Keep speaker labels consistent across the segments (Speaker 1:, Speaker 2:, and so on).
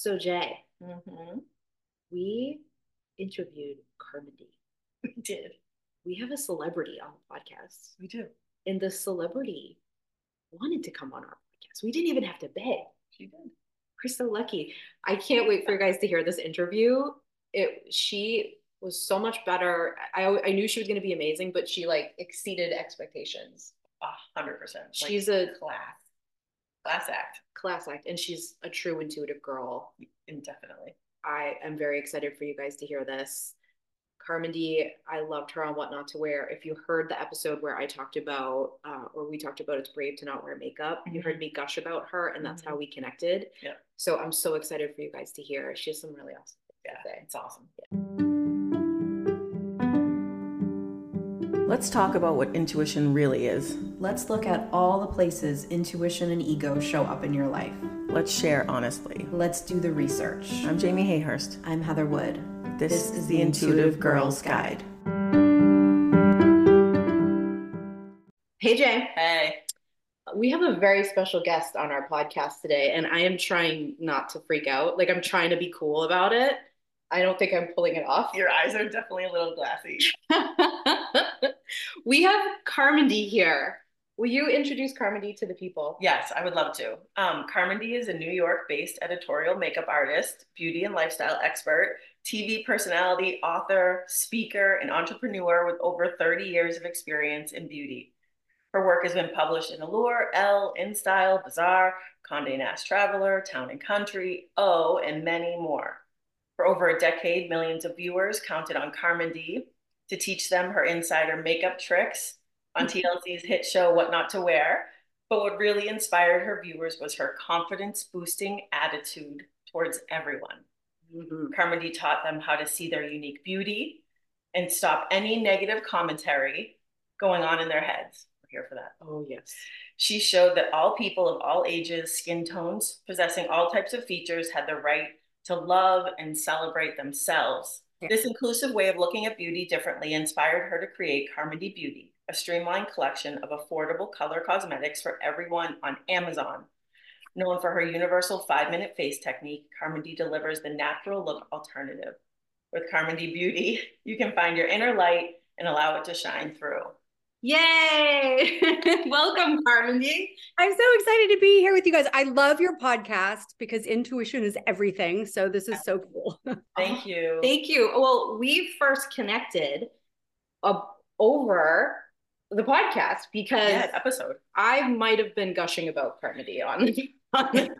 Speaker 1: So Jay,
Speaker 2: Mm-hmm.
Speaker 1: we interviewed Carmindy.
Speaker 2: We did.
Speaker 1: We have a celebrity on the podcast,
Speaker 2: We do.
Speaker 1: and the celebrity wanted to come on our podcast. We didn't even have to beg.
Speaker 2: She did.
Speaker 1: We're so lucky. I can't wait for you guys to hear this interview. It she was so much better. I I knew she was going to be amazing, but she like exceeded expectations.
Speaker 2: A hundred percent.
Speaker 1: She's a
Speaker 2: class. Class act.
Speaker 1: class act, and she's a true intuitive girl.
Speaker 2: Indefinitely.
Speaker 1: I am very excited for you guys to hear this. Carmindy I loved her on What Not to Wear. If you heard the episode where I talked about, uh, or we talked about it's brave to not wear makeup, you heard me gush about her, and that's how we connected.
Speaker 2: Yeah.
Speaker 1: So I'm so excited for you guys to hear. She has some really awesome things
Speaker 2: Yeah.
Speaker 1: to say.
Speaker 2: It's awesome.
Speaker 3: Let's talk about what intuition really is.
Speaker 4: Let's look at all the places intuition and ego show up in your life.
Speaker 3: Let's share honestly.
Speaker 4: Let's do the research.
Speaker 3: I'm Jamie Hayhurst.
Speaker 4: I'm Heather Wood.
Speaker 3: This, is the Intuitive Girls Guide.
Speaker 1: Hey, Jay.
Speaker 2: Hey.
Speaker 1: We have a very special guest on our podcast today, and I am trying not to freak out. Like, I'm trying to be cool about it. I don't think I'm pulling it off.
Speaker 2: Your eyes are definitely a little glassy.
Speaker 1: we have Carmindy here. Will you introduce Carmindy to the people?
Speaker 2: Yes, I would love to. Um, Carmindy is a New York based editorial makeup artist, beauty and lifestyle expert, TV personality, author, speaker, and entrepreneur with over 30 years of experience in beauty. Her work has been published in Allure, Elle, InStyle, Bazaar, Condé Nast Traveler, Town and Country, O, and many more. For over a decade, millions of viewers counted on Carmindy to teach them her insider makeup tricks on TLC's hit show What Not to Wear. But what really inspired her viewers was her confidence boosting attitude towards everyone.
Speaker 1: Mhm.
Speaker 2: Carmindy taught them how to see their unique beauty and stop any negative commentary going on in their heads. We're here for that.
Speaker 1: Oh, yes.
Speaker 2: She showed that all people of all ages, skin tones, possessing all types of features had the right to love and celebrate themselves. This inclusive way of looking at beauty differently inspired her to create Carmindy Beauty, a streamlined collection of affordable color cosmetics for everyone on Amazon. Known for her universal five minute face technique, Carmindy delivers the natural look alternative. With Carmindy Beauty, you can find your inner light and allow it to shine through.
Speaker 1: Yay! Welcome, Carmindy
Speaker 5: I'm so excited to be here with you guys. I love your podcast because intuition is everything. So this is so cool.
Speaker 2: Thank you.
Speaker 1: Thank you. Well, we first connected uh, over the podcast because
Speaker 2: yeah, episode.
Speaker 1: I might have been gushing about Carmindy on. on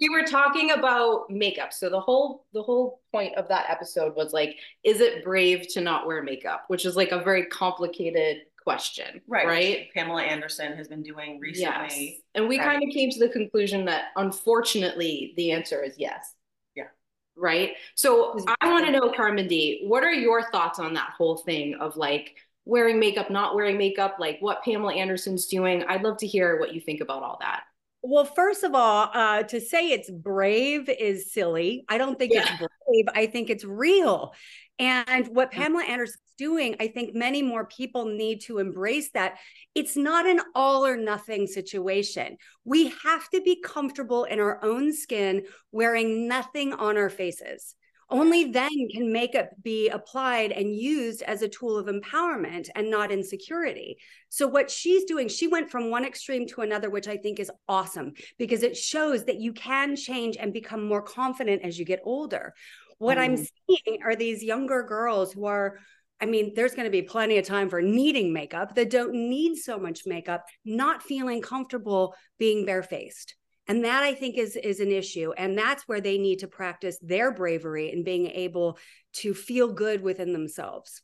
Speaker 1: we were talking about makeup. So the whole the whole point of that episode was like, is it brave to not wear makeup? Which is like a very complicated question,
Speaker 2: Right.
Speaker 1: Right.
Speaker 2: Pamela Anderson has been doing recently.
Speaker 1: Yes. And we
Speaker 2: Right.
Speaker 1: kind of came to the conclusion that unfortunately the answer is yes.
Speaker 2: Yeah.
Speaker 1: Right. So I want to know, Carmindy, what are your thoughts on that whole thing of like wearing makeup, not wearing makeup, like what Pamela Anderson's doing? I'd love to hear what you think about all that.
Speaker 5: Well, first of all, uh, to say it's brave is silly. I don't think
Speaker 1: Yeah.
Speaker 5: it's brave. I think it's real. And what Pamela Anderson's doing, I think many more people need to embrace that. It's not an all or nothing situation. We have to be comfortable in our own skin, wearing nothing on our faces. Only then can makeup be applied and used as a tool of empowerment and not insecurity. So, what she's doing, she went from one extreme to another, which I think is awesome because it shows that you can change and become more confident as you get older. What I'm mm-hmm. seeing are these younger girls who are, I mean, there's going to be plenty of time for needing makeup that don't need so much makeup, not feeling comfortable being barefaced. And that I think is is an issue. And that's where they need to practice their bravery and being able to feel good within themselves.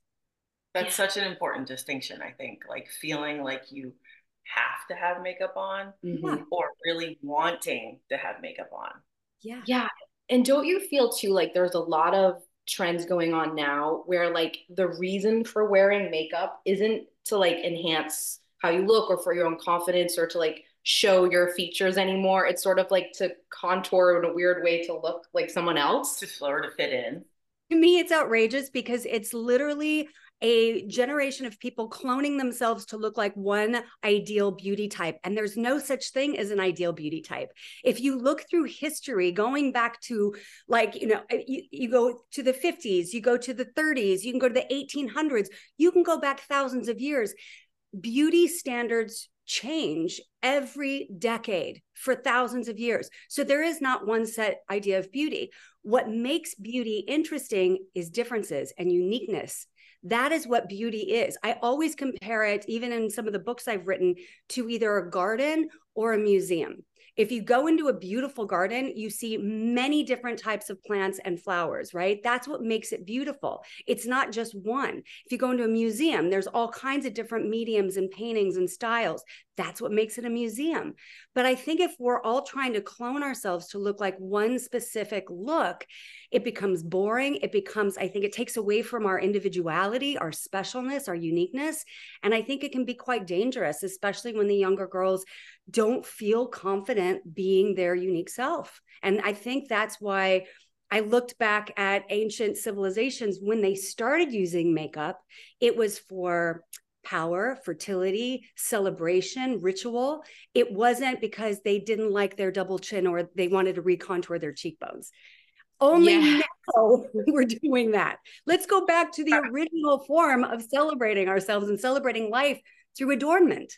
Speaker 2: That's such an important distinction, I think. Like feeling like you have to have makeup on
Speaker 1: Mhm.
Speaker 2: or really wanting to have makeup on.
Speaker 5: Yeah.
Speaker 1: Yeah. And don't you feel too like there's a lot of trends going on now where like the reason for wearing makeup isn't to like enhance how you look or for your own confidence or to like show your features anymore. It's sort of like to contour in a weird way to look like someone else.
Speaker 2: To slower to fit in.
Speaker 5: To me, it's outrageous because it's literally a generation of people cloning themselves to look like one ideal beauty type. And there's no such thing as an ideal beauty type. If you look through history, going back to like, you know, uh, you, you go to the 50s, you go to the 30s, you can go to the 1800s, you can go back thousands of years. Beauty standards change every decade for thousands of years. So there is not one set idea of beauty. What makes beauty interesting is differences and uniqueness. That is what beauty is. I always compare it, even in some of the books I've written, to either a garden or a museum. If you go into a beautiful garden, you see many different types of plants and flowers, right? That's what makes it beautiful. It's not just one. If you go into a museum, there's all kinds of different mediums and paintings and styles. That's what makes it a museum. But I think if we're all trying to clone ourselves to look like one specific look, it becomes boring. It becomes, I think it takes away from our individuality, our specialness, our uniqueness. And I think it can be quite dangerous, especially when the younger girls don't feel confident being their unique self. And I think that's why I looked back at ancient civilizations when they started using makeup, it was for power, fertility, celebration, ritual. It wasn't because they didn't like their double chin or they wanted to recontour their cheekbones. Only yeah. now we're doing that. Let's go back to the original form of celebrating ourselves and celebrating life through adornment.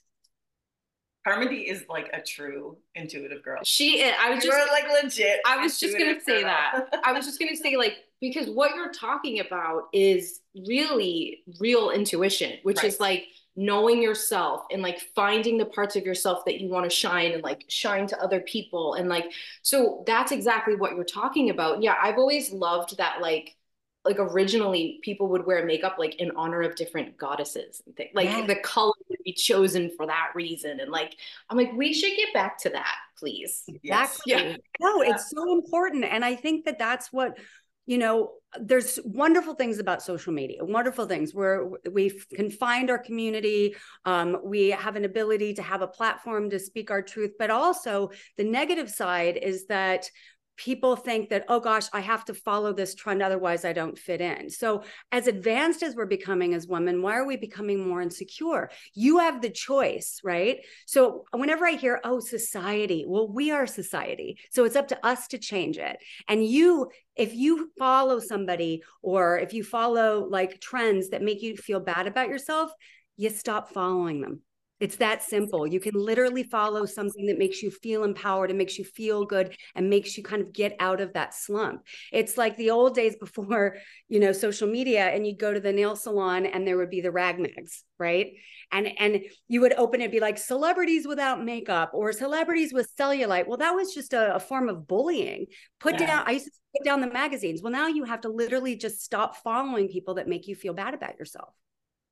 Speaker 2: Carmindy is like a true intuitive girl.
Speaker 1: She is. I was just
Speaker 2: like legit.
Speaker 1: I was just gonna say that. I was just gonna say like because what you're talking about is really real intuition, which right. is like knowing yourself and like finding the parts of yourself that you want to shine and like shine to other people and like so that's exactly what you're talking about. Yeah, I've always loved that like like originally people would wear makeup like in honor of different goddesses and things. like yeah. the color would be chosen for that reason and like i'm like we should get back to that please
Speaker 5: exactly yeah. no yeah. it's so important and i think that that's what you know there's wonderful things about social media wonderful things where we can find our community um, we have an ability to have a platform to speak our truth but also the negative side is that people think that oh gosh i have to follow this trend otherwise i don't fit in. So as advanced as we're becoming as women why are we becoming more insecure? You have the choice right? So whenever i hear oh society well we are society. So it's up to us to change it. And you if you follow somebody or if you follow like trends that make you feel bad about yourself you stop following them it's that simple. You can literally follow something that makes you feel empowered and makes you feel good and makes you kind of get out of that slump. It's like the old days before, you know, social media and you'd go to the nail salon and there would be the rag mags, right? And and you would open it be like celebrities without makeup or celebrities with cellulite. Well, that was just a, a form of bullying. Put yeah. down I used to put down the magazines. Well, now you have to literally just stop following people that make you feel bad about yourself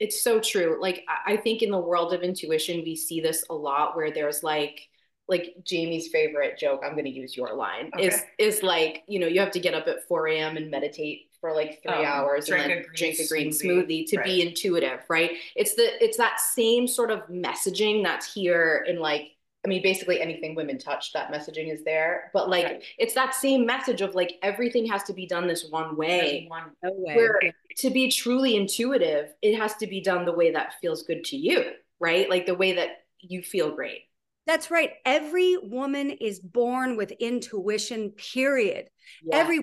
Speaker 1: it's so true. Like I think in the world of intuition, we see this a lot where there's like like Jamie's favorite joke, I'm gonna use your line, okay. is is like, you know, you have to get up at 4 a.m. and meditate for like three um, hours and then drink a green smoothie, smoothie to right. be intuitive, right? It's the it's that same sort of messaging that's here in like I mean, basically anything women touch, that messaging is there. But like, right. it's that same message of like everything has to be done this one way.
Speaker 2: One way.
Speaker 1: Where to be truly intuitive, it has to be done the way that feels good to you, right? Like the way that you feel great.
Speaker 5: That's right. Every woman is born with intuition, period. Yeah. Every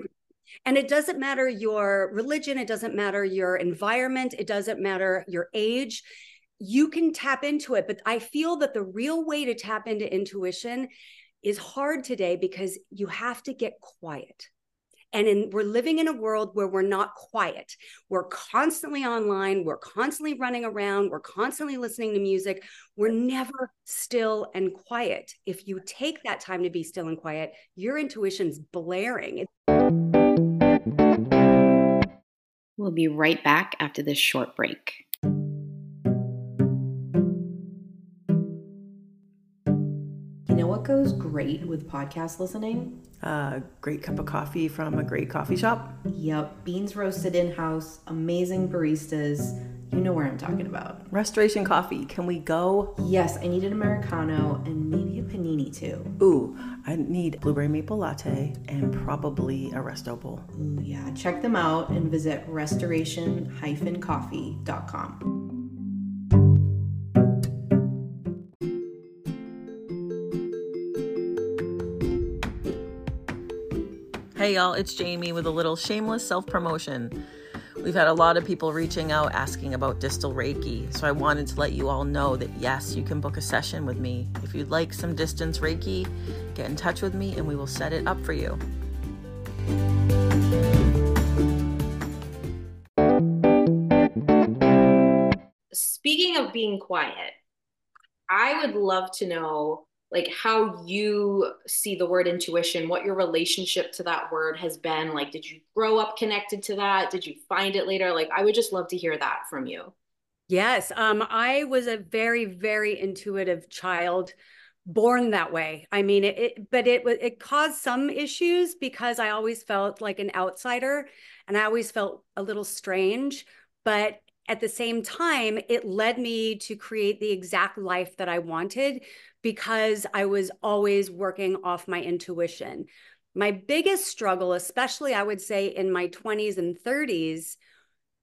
Speaker 5: and it doesn't matter your religion, it doesn't matter your environment, it doesn't matter your age you can tap into it. But I feel that the real way to tap into intuition is hard today because you have to get quiet. And in, we're living in a world where we're not quiet. We're constantly online. We're constantly running around. We're constantly listening to music. We're never still and quiet. If you take that time to be still and quiet, your intuition's blaring.
Speaker 6: We'll be right back after this short break.
Speaker 4: Great with podcast listening?
Speaker 3: A great cup of coffee from a great coffee shop.
Speaker 4: Yep, beans roasted in house, amazing baristas. You know where I'm talking about.
Speaker 3: Restoration coffee. Can we go?
Speaker 4: Yes, I need an Americano and maybe a panini too.
Speaker 3: Ooh, I need blueberry maple latte and probably a resto bowl.
Speaker 4: Ooh, yeah. Check them out and visit restoration-coffee.com.
Speaker 7: Hey y'all, it's Jamie with a little shameless self promotion. We've had a lot of people reaching out asking about distance Reiki, so I wanted to let you all know that yes, you can book a session with me. If you'd like some distance Reiki, get in touch with me and we will set it up for you.
Speaker 1: Speaking of being quiet, I would love to know like how you see the word intuition, what your relationship to that word has been. Like, did you grow up connected to that? Did you find it later? Like, I would just love to hear that from you.
Speaker 5: Yes, um, I was a very, very intuitive child, born that way. I mean, it, it but it it caused some issues because I always felt like an outsider, and I always felt a little strange. But at the same time, it led me to create the exact life that I wanted because I was always working off my intuition. My biggest struggle, especially I would say in my 20s and 30s,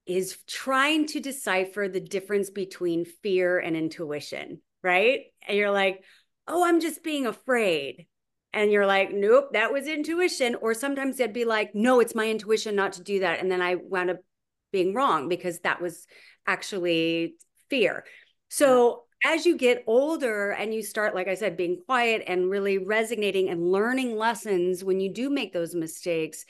Speaker 5: is trying to decipher the difference between fear and intuition, right? And you're like, oh, I'm just being afraid. And you're like, nope, that was intuition. Or sometimes they'd be like, no, it's my intuition not to do that. And then I wound up being wrong because that was actually fear. So as you get older and you start, like I said, being quiet and really resonating and learning lessons when you do make those mistakes,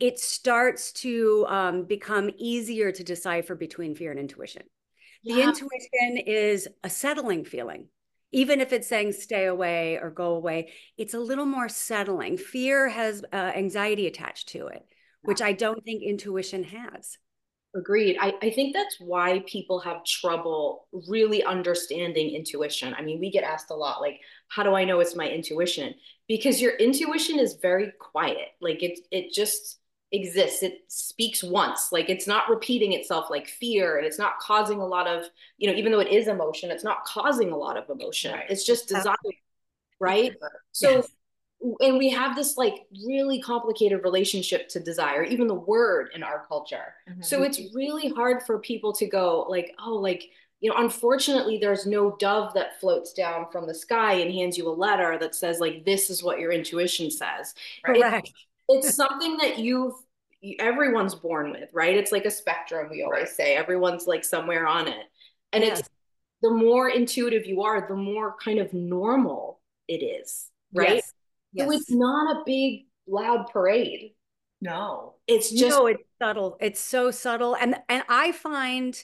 Speaker 5: it starts to um, become easier to decipher between fear and intuition. Yeah. The intuition is a settling feeling. Even if it's saying stay away or go away, it's a little more settling. Fear has uh, anxiety attached to it, which I don't think intuition has.
Speaker 1: Agreed. I, I think that's why people have trouble really understanding intuition. I mean, we get asked a lot, like, how do I know it's my intuition? Because your intuition is very quiet. Like it it just exists. It speaks once. Like it's not repeating itself like fear, and it's not causing a lot of, you know, even though it is emotion, it's not causing a lot of emotion. Right. It's just desire. Right. So yes and we have this like really complicated relationship to desire even the word in our culture. Mm-hmm. so it's really hard for people to go like oh like you know unfortunately there's no dove that floats down from the sky and hands you a letter that says like this is what your intuition says.
Speaker 5: Correct.
Speaker 1: it's, it's something that you've everyone's born with right? It's like a spectrum we always say. Everyone's like somewhere on it. And yes. it's the more intuitive you are the more kind of normal it is right? Yes. Yes. So it's not a big loud parade.
Speaker 2: No.
Speaker 1: It's just
Speaker 5: No, it's subtle. It's so subtle. And and I find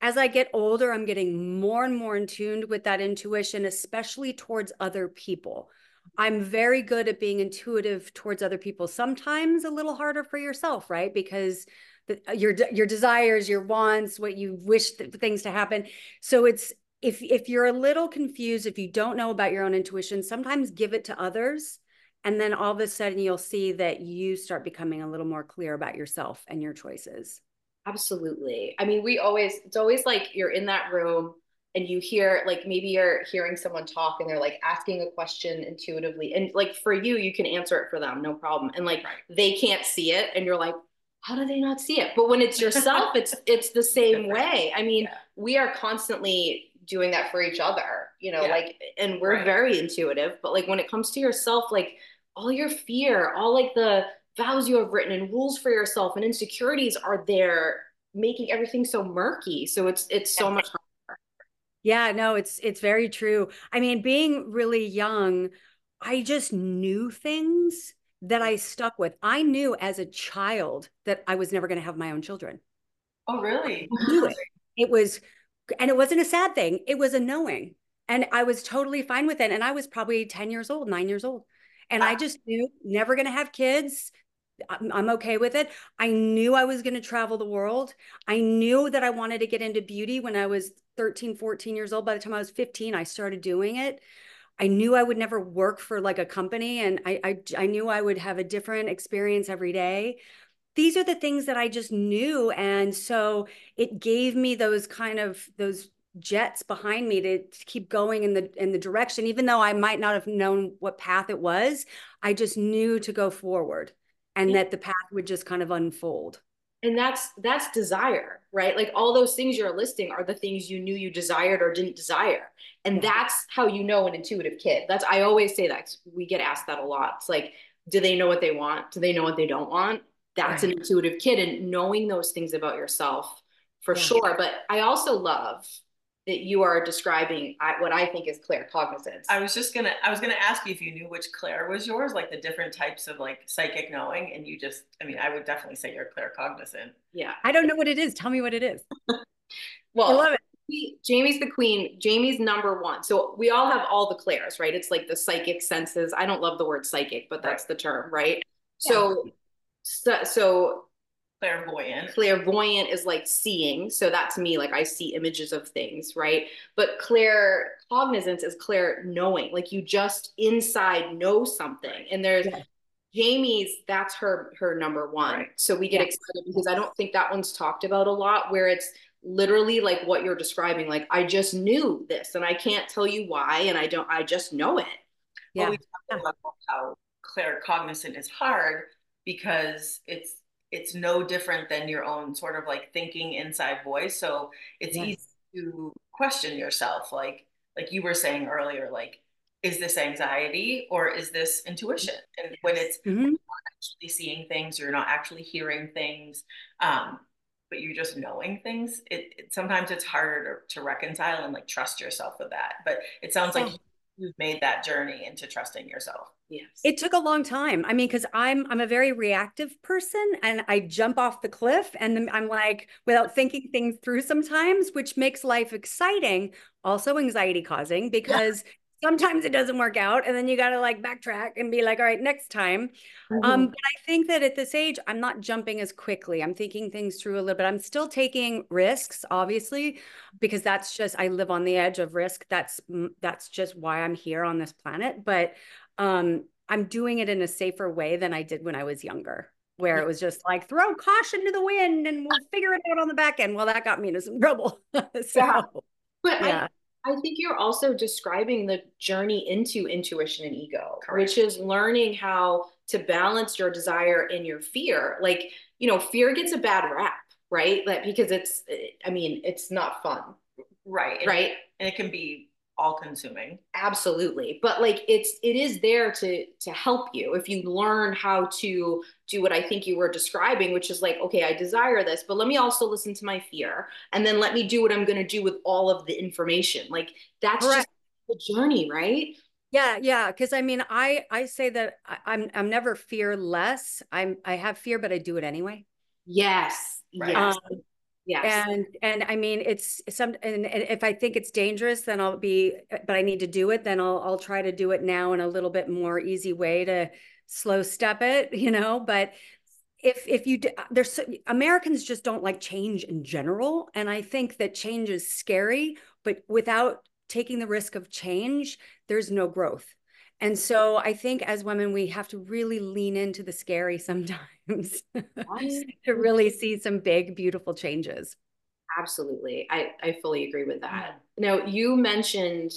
Speaker 5: as I get older, I'm getting more and more in tuned with that intuition, especially towards other people. I'm very good at being intuitive towards other people. Sometimes a little harder for yourself, right? Because the, your your desires, your wants, what you wish things to happen. So it's if if you're a little confused, if you don't know about your own intuition, sometimes give it to others and then all of a sudden, you'll see that you start becoming a little more clear about yourself and your choices.
Speaker 1: Absolutely. I mean, we always, it's always like you're in that room and you hear, like, maybe you're hearing someone talk and they're like asking a question intuitively. And like for you, you can answer it for them, no problem. And like right. they can't see it. And you're like, how do they not see it? But when it's yourself, it's it's the same way. I mean, yeah. we are constantly doing that for each other, you know, yeah. like and we're right. very intuitive, but like when it comes to yourself, like all your fear, all like the vows you have written and rules for yourself and insecurities are there making everything so murky. So it's it's so much harder.
Speaker 5: Yeah, no, it's it's very true. I mean, being really young, I just knew things that I stuck with. I knew as a child that I was never going to have my own children.
Speaker 2: Oh, really?
Speaker 5: I knew it. It was and it wasn't a sad thing. It was a knowing. And I was totally fine with it. And I was probably 10 years old, nine years old. And I just knew never going to have kids. I'm, I'm okay with it. I knew I was going to travel the world. I knew that I wanted to get into beauty when I was 13, 14 years old. By the time I was 15, I started doing it. I knew I would never work for like a company and I, I, I knew I would have a different experience every day. These are the things that I just knew. And so it gave me those kind of those jets behind me to, to, keep going in the in the direction even though i might not have known what path it was i just knew to go forward and that the path would just kind of unfold.
Speaker 1: And that's that's desire right? Like all those things you're listing are the things you knew you desired or didn't desire. And that's how you know an intuitive kid. That's i always say that we get asked that a lot. It's like do they know what they want? Do they know what they don't want? That's right. an intuitive kid and knowing those things about yourself for yeah. sure. But i also love that you are describing what I think is claircognizance.
Speaker 2: I was just gonna I was gonna ask you if you knew which Claire was yours, like the different types of like psychic knowing, and you just I mean I would definitely say you're claircognizant.
Speaker 1: Yeah,
Speaker 5: I don't know what it is. Tell me what it is.
Speaker 1: well, I love it. Jamie's the queen. Jamie's number one. So we all have all the clairs, right? It's like the psychic senses. I don't love the word psychic, but that's right. the term, right? Yeah. So, so, so
Speaker 2: clairvoyant.
Speaker 1: Clairvoyant is like seeing so that's me like i see images of things right? But clair cognizance is clair knowing like you just inside know something and there's yeah. jamie's that's her her number one. Right. so we get excited because i don't think that one's talked about a lot where it's literally like what you're describing like i just knew this and i can't tell you why and i don't i just know it.
Speaker 2: Yeah. well, we talked about how claircognizant is hard because it's it's no different than your own sort of like thinking inside voice. So it's yes. easy to question yourself, like like you were saying earlier, like is this anxiety or is this intuition? And when it's mm-hmm. actually seeing things, you're not actually hearing things, um, but you're just knowing things. It, it sometimes it's harder to, to, reconcile and like trust yourself with that. But it sounds like you've made that journey into trusting yourself.
Speaker 5: Yes. It took a long time. I mean, because I'm I'm a very reactive person and I jump off the cliff and I'm like without thinking things through sometimes, which makes life exciting, also anxiety causing because yeah. sometimes it doesn't work out and then you gotta like backtrack and be like, all right, next time. Mm-hmm. Um, but I think that at this age, I'm not jumping as quickly. I'm thinking things through a little bit. I'm still taking risks, obviously, because that's just I live on the edge of risk. That's that's just why I'm here on this planet. But um, I'm doing it in a safer way than I did when I was younger, where it was just like throw caution to the wind and we'll figure it out on the back end. Well, that got me into some trouble. so,
Speaker 1: yeah. But yeah. I, I think you're also describing the journey into intuition and ego, Correct. which is learning how to balance your desire and your fear. Like, you know, fear gets a bad rap, right? Like, because it's, I mean, it's not fun.
Speaker 2: Right.
Speaker 1: Right.
Speaker 2: And it can be all consuming
Speaker 1: absolutely. But like it's it is there to to help you if you learn how to do what i think you were describing which is like okay i desire this but let me also listen to my fear and then let me do what i'm going to do with all of the information. Like that's Correct. just the journey right?
Speaker 5: Yeah yeah because i mean i i say that I, i'm i'm never fearless. I'm i have fear but i do it anyway.
Speaker 1: Yes right. yes. Um,
Speaker 5: Yes. And and I mean it's some and, and, if I think it's dangerous then I'll be but I need to do it then I'll I'll try to do it now in a little bit more easy way to slow step it, you know, but if if you uh, there's Americans just don't like change in general and I think that change is scary, but without taking the risk of change, there's no growth. And so I think as women, we have to really lean into the scary sometimes to really see some big, beautiful changes.
Speaker 1: Absolutely. I, I fully agree with that. Now, you mentioned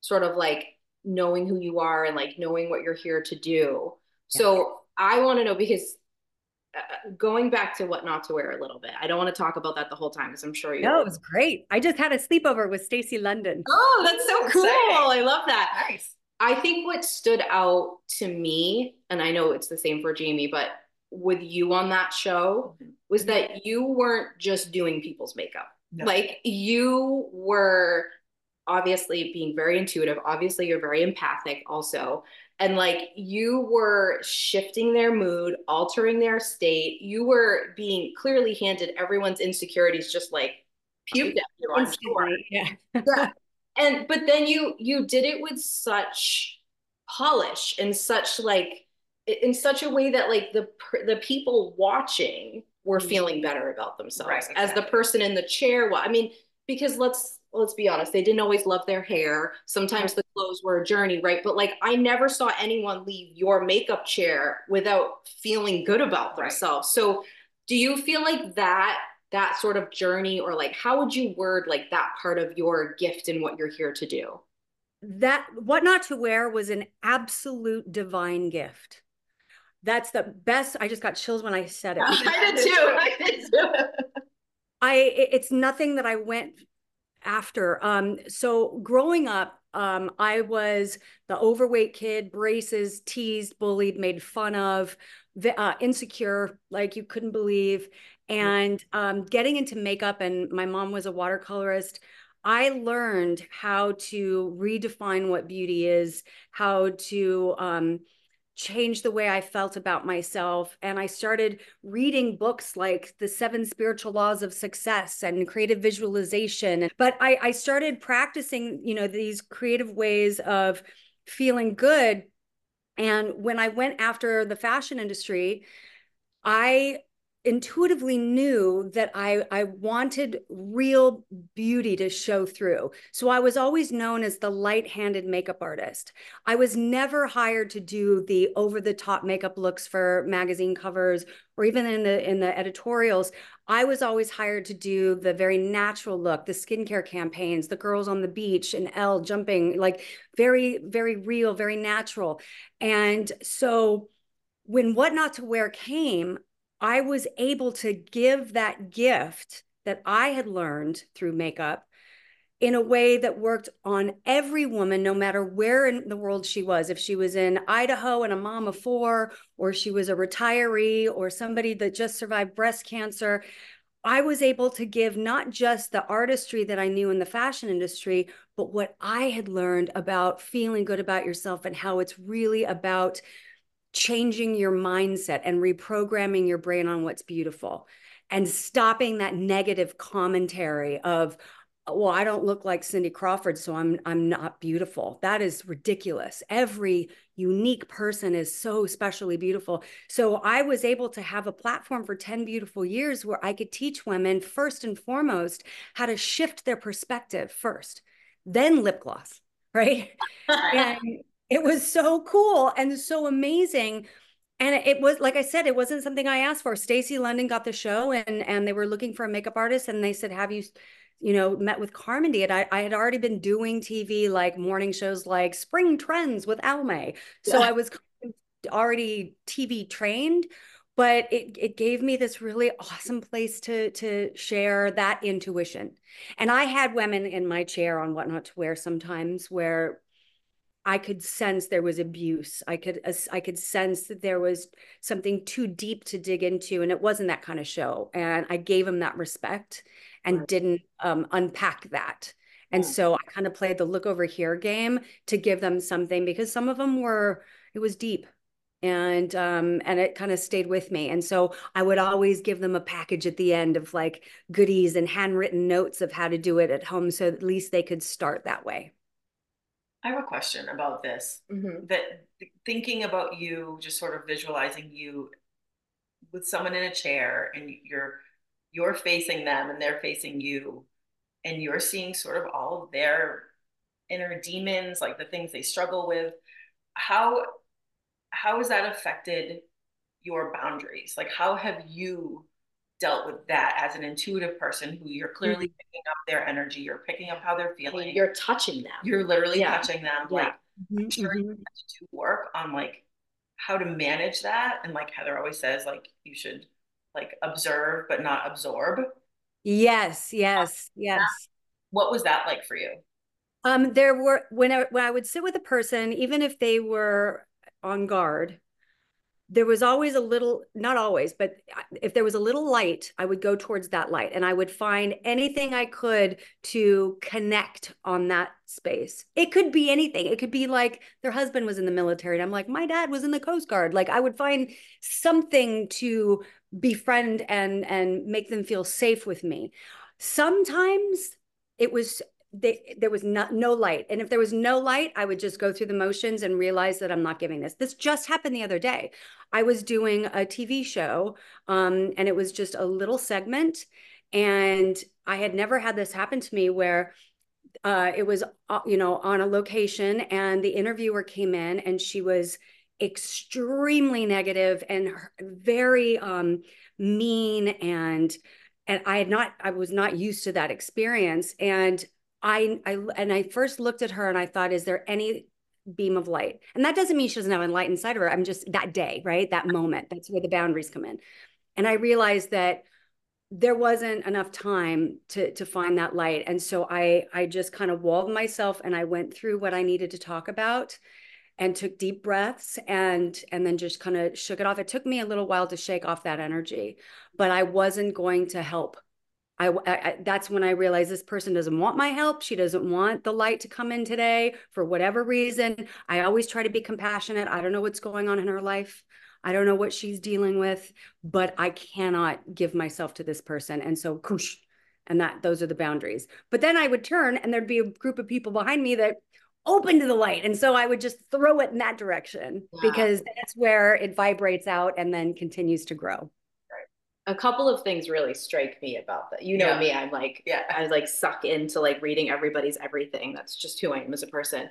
Speaker 1: sort of like knowing who you are and like knowing what you're here to do. So I want to know because uh, going back to what not to wear a little bit. I don't want to talk about that the whole time because I'm sure you.
Speaker 5: No, it was great. I just had a sleepover with Stacy London.
Speaker 1: Oh, that's so cool! I love that. Nice. I think what stood out to me, and I know it's the same for Jamie, but with you on that show was that you weren't just doing people's makeup. No. Like you were obviously being very intuitive. Obviously, you're very empathic also. And like you were shifting their mood, altering their state. You were being clearly handed everyone's insecurities just like puked at you on Yeah. yeah and but then you you did it with such polish and such like in such a way that like the the people watching were mm-hmm. feeling better about themselves right, exactly. as the person in the chair well i mean because let's let's be honest they didn't always love their hair sometimes the clothes were a journey right but like i never saw anyone leave your makeup chair without feeling good about themselves right. so do you feel like that that sort of journey or like how would you word like that part of your gift and what you're here to do?
Speaker 5: That what not to wear was an absolute divine gift. That's the best i just got chills when i said it.
Speaker 1: I did too i did too.
Speaker 5: I it's nothing that i went after. Um so growing up um, I was the overweight kid, braces, teased, bullied, made fun of, uh, insecure, like you couldn't believe. And um, getting into makeup, and my mom was a watercolorist. I learned how to redefine what beauty is, how to um, change the way I felt about myself. And I started reading books like The Seven Spiritual Laws of Success and Creative Visualization. But I, I started practicing, you know, these creative ways of feeling good. And when I went after the fashion industry, I intuitively knew that I, I wanted real beauty to show through. So I was always known as the light handed makeup artist. I was never hired to do the over the top makeup looks for magazine covers or even in the in the editorials. I was always hired to do the very natural look, the skincare campaigns, the girls on the beach and Elle jumping, like very, very real, very natural. And so when What Not to Wear came, I was able to give that gift that I had learned through makeup in a way that worked on every woman, no matter where in the world she was. If she was in Idaho and a mom of four, or she was a retiree, or somebody that just survived breast cancer, I was able to give not just the artistry that I knew in the fashion industry, but what I had learned about feeling good about yourself and how it's really about changing your mindset and reprogramming your brain on what's beautiful and stopping that negative commentary of well i don't look like cindy crawford so i'm i'm not beautiful. That is ridiculous. Every unique person is so specially beautiful. So i was able to have a platform for 10 beautiful years where i could teach women first and foremost how to shift their perspective first then lip gloss right? And it was so cool and so amazing. And it was like i said it wasn't something i asked for. Stacy london got the show and and they were looking for a makeup artist and they said have you you know met with Carmindy? And i, I had already been doing tv like morning shows like spring trends with almay so yeah. i was already tv trained but it, it gave me this really awesome place to to share that intuition. And i had women in my chair on what not to wear sometimes where I could sense there was abuse. I could I could sense that there was something too deep to dig into, and it wasn't that kind of show. And I gave him that respect and right. didn't um, unpack that. And yeah. so I kind of played the look over here game to give them something because some of them were it was deep and um and it kind of stayed with me and so i would always give them a package at the end of like goodies and handwritten notes of how to do it at home so at least they could start that way
Speaker 2: I have a question about this. Mm-hmm. That thinking about you, just sort of visualizing you with someone in a chair, and you're you're facing them, and they're facing you, and you're seeing sort of all of their inner demons, like the things they struggle with. How how has that affected your boundaries? Like, how have you dealt with that as an intuitive person who you're clearly mm-hmm. picking up their energy, you're picking up how they're feeling.
Speaker 1: You're touching them.
Speaker 2: You're literally yeah. touching them. Yeah. Like mm-hmm. sure you have to work on like how to manage that. And like Heather always says, like you should like observe but not absorb.
Speaker 5: Yes, yes, yes.
Speaker 2: What was that like for you?
Speaker 5: Um, there were when I when I would sit with a person, even if they were on guard, there was always a little not always but uh, if there was a little light i would go towards that light and i would find anything i could to connect on that space. It could be anything. It could be like their husband was in the military and i'm like my dad was in the coast guard. Like i would find something to befriend and and make them feel safe with me. Sometimes it was they, there was no, no light. And if there was no light, I would just go through the motions and realize that I'm not giving this. This just happened the other day. I was doing a TV show um, and it was just a little segment. And I had never had this happen to me where uh, it was, uh, you know, on a location and the interviewer came in and she was extremely negative and very um, mean and and I had not, I was not used to that experience. And I, I, and I first looked at her and I thought, is there any beam of light? And that doesn't mean she doesn't have a light inside of her. I'm just that day, right? That moment. That's where the boundaries come in. And I realized that there wasn't enough time to to find that light and so i i just kind of walled myself and i went through what i needed to talk about and took deep breaths and and then just kind of shook it off it took me a little while to shake off that energy but i wasn't going to help I, I, that's when I realized this person doesn't want my help. She doesn't want the light to come in today for whatever reason. I always try to be compassionate. I don't know what's going on in her life. I don't know what she's dealing with, but I cannot give myself to this person. And so, and that those are the boundaries. But then I would turn and there'd be a group of people behind me that open to the light. And so I would just throw it in that direction wow. because that's where it vibrates out and then continues to grow.
Speaker 1: A couple of things really strike me about that. You know yeah. me, I'm like, yeah, I was like suck into like reading everybody's everything. That's just who I am as a person.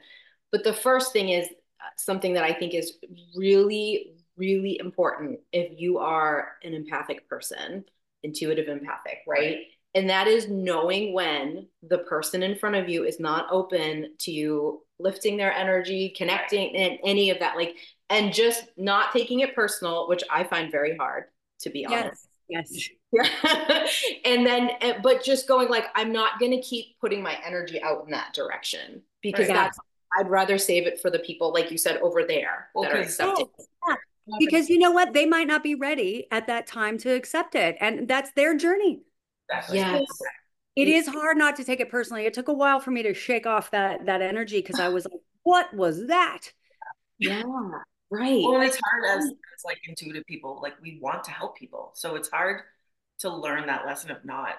Speaker 1: But the first thing is uh, something that I think is really, really important if you are an empathic person, intuitive empathic, right? And that is knowing when the person in front of you is not open to you lifting their energy, connecting, and any of that. Like, and just not taking it personal, which I find very hard, to be honest.
Speaker 5: Yes.
Speaker 1: Yes. and then, eh, but just going like, I'm not going to keep putting my energy out in that direction because right. that's, I'd rather save it for the people, like you said, over there well, that are accepting. Oh, yeah.
Speaker 5: Because you know what? They might not be ready at that time to accept it and that's their journey.
Speaker 1: Yes.
Speaker 5: It is hard not to take it personally. It took a while for me to shake off that that energy because i was like what was that?
Speaker 1: Yeah right
Speaker 2: well it's hard as, oh. as like intuitive people like we want to help people so it's hard to learn that lesson of not